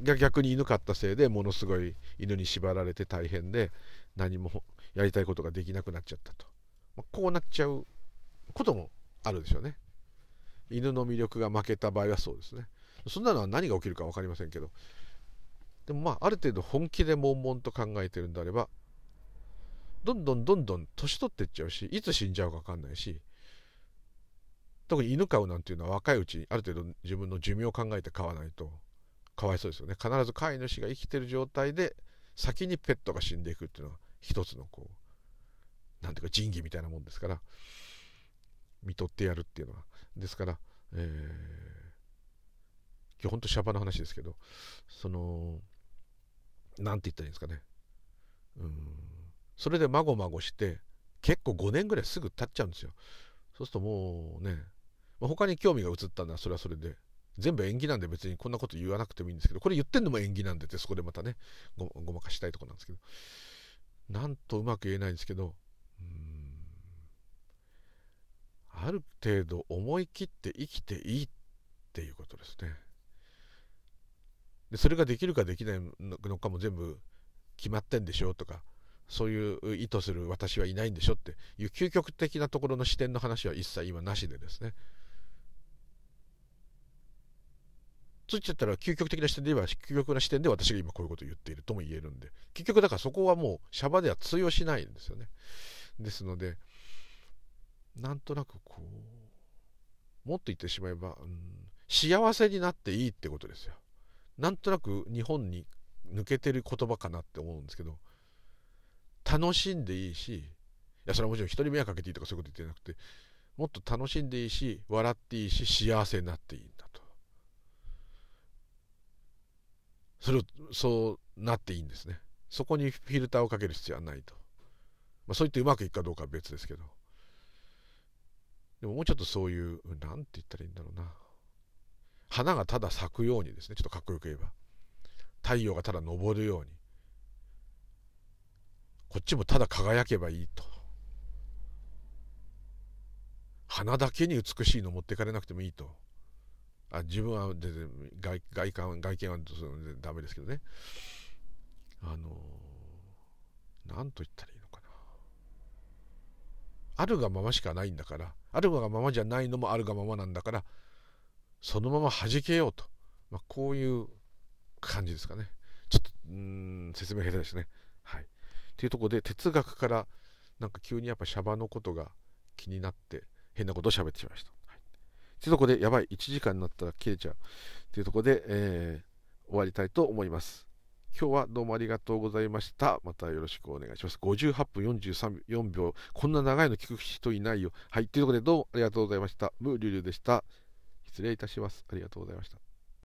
逆に犬飼ったせいでものすごい犬に縛られて大変で何もやりたいことができなくなっちゃったと。まあ、こうなっちゃうこともあるでしょうね。犬の魅力が負けた場合はそうですね。そんなのは何が起きるか分かりませんけど。でもまあある程度本気で悶々と考えてるんであればどんどんどんどん年取っていっちゃうしいつ死んじゃうか分かんないし特に犬飼うなんていうのは若いうちにある程度自分の寿命を考えて飼わないとかわいそうですよね。必ず飼い主が生きてる状態で先にペットが死んでいくっていうのは一つのこうなんていうか仁義みたいなもんですから見とってやるっていうのは。ですから、えー、今日ほんとシャバの話ですけどそのなんて言ったらいいんですかね。うん。それでまごまごして結構5年ぐらいすぐ経っちゃうんですよ。そうするともうね、まあ、他に興味が移ったのはそれはそれで。全部縁起なんで別にこんなこと言わなくてもいいんですけどこれ言ってんのも縁起なんでってそこでまたねごごまかしたいとこなんですけど。なんとうまく言えないんですけどうんある程度思い切って生きていいっていうことですね。でそれができるかできないのかも全部決まってんでしょうとかそういう意図する私はいないんでしょっていう究極的なところの視点の話は一切今なしでですね。ついちゃったら究極的な視点で言えば究極な視点で私が今こういうことを言っているとも言えるんで結局だからそこはもうシャバでは通用しないんですよね。ですのでなんとなくこうもっと言ってしまえば、うん、幸せになっていいってことですよ。なんとなく日本に抜けてる言葉かなって思うんですけど楽しんでいいしいやそれはもちろん人に迷惑かけていいとかそういうこと言ってなくてもっと楽しんでいいし笑っていいし幸せになっていいんだと。それをそうなっていいんですね。そこにフィルターをかける必要はないと、まあ、そう言ってうまくいくかどうかは別ですけど。でももうちょっとそういう何て言ったらいいんだろうな。花がただ咲くようにですね。ちょっとかっこよく言えば。太陽がただ昇るように。こっちもただ輝けばいいと。花だけに美しいの持ってかれなくてもいいと。あ自分は全然外外観外見はダメですけどね。あの何と言ったらいいのかな。あるがまましかないんだから。あるがままじゃないのもあるがままなんだからそのまま弾けようと、まあ、こういう感じですかね。ちょっとうん説明下手ですね。はい。っていうとこで哲学からなんか急にやっぱシャバのことが気になって変なことを喋ってしまいました。はい、というところでやばい1時間になったら切れちゃうというとこで、えー、終わりたいと思います。今日はどうもありがとうございました。またよろしくお願いします。58分43秒。こんな長いの聞く人いないよ。はい。というところでどうもありがとうございました。ムーリュリュでした。失礼いたします。ありがとうございました。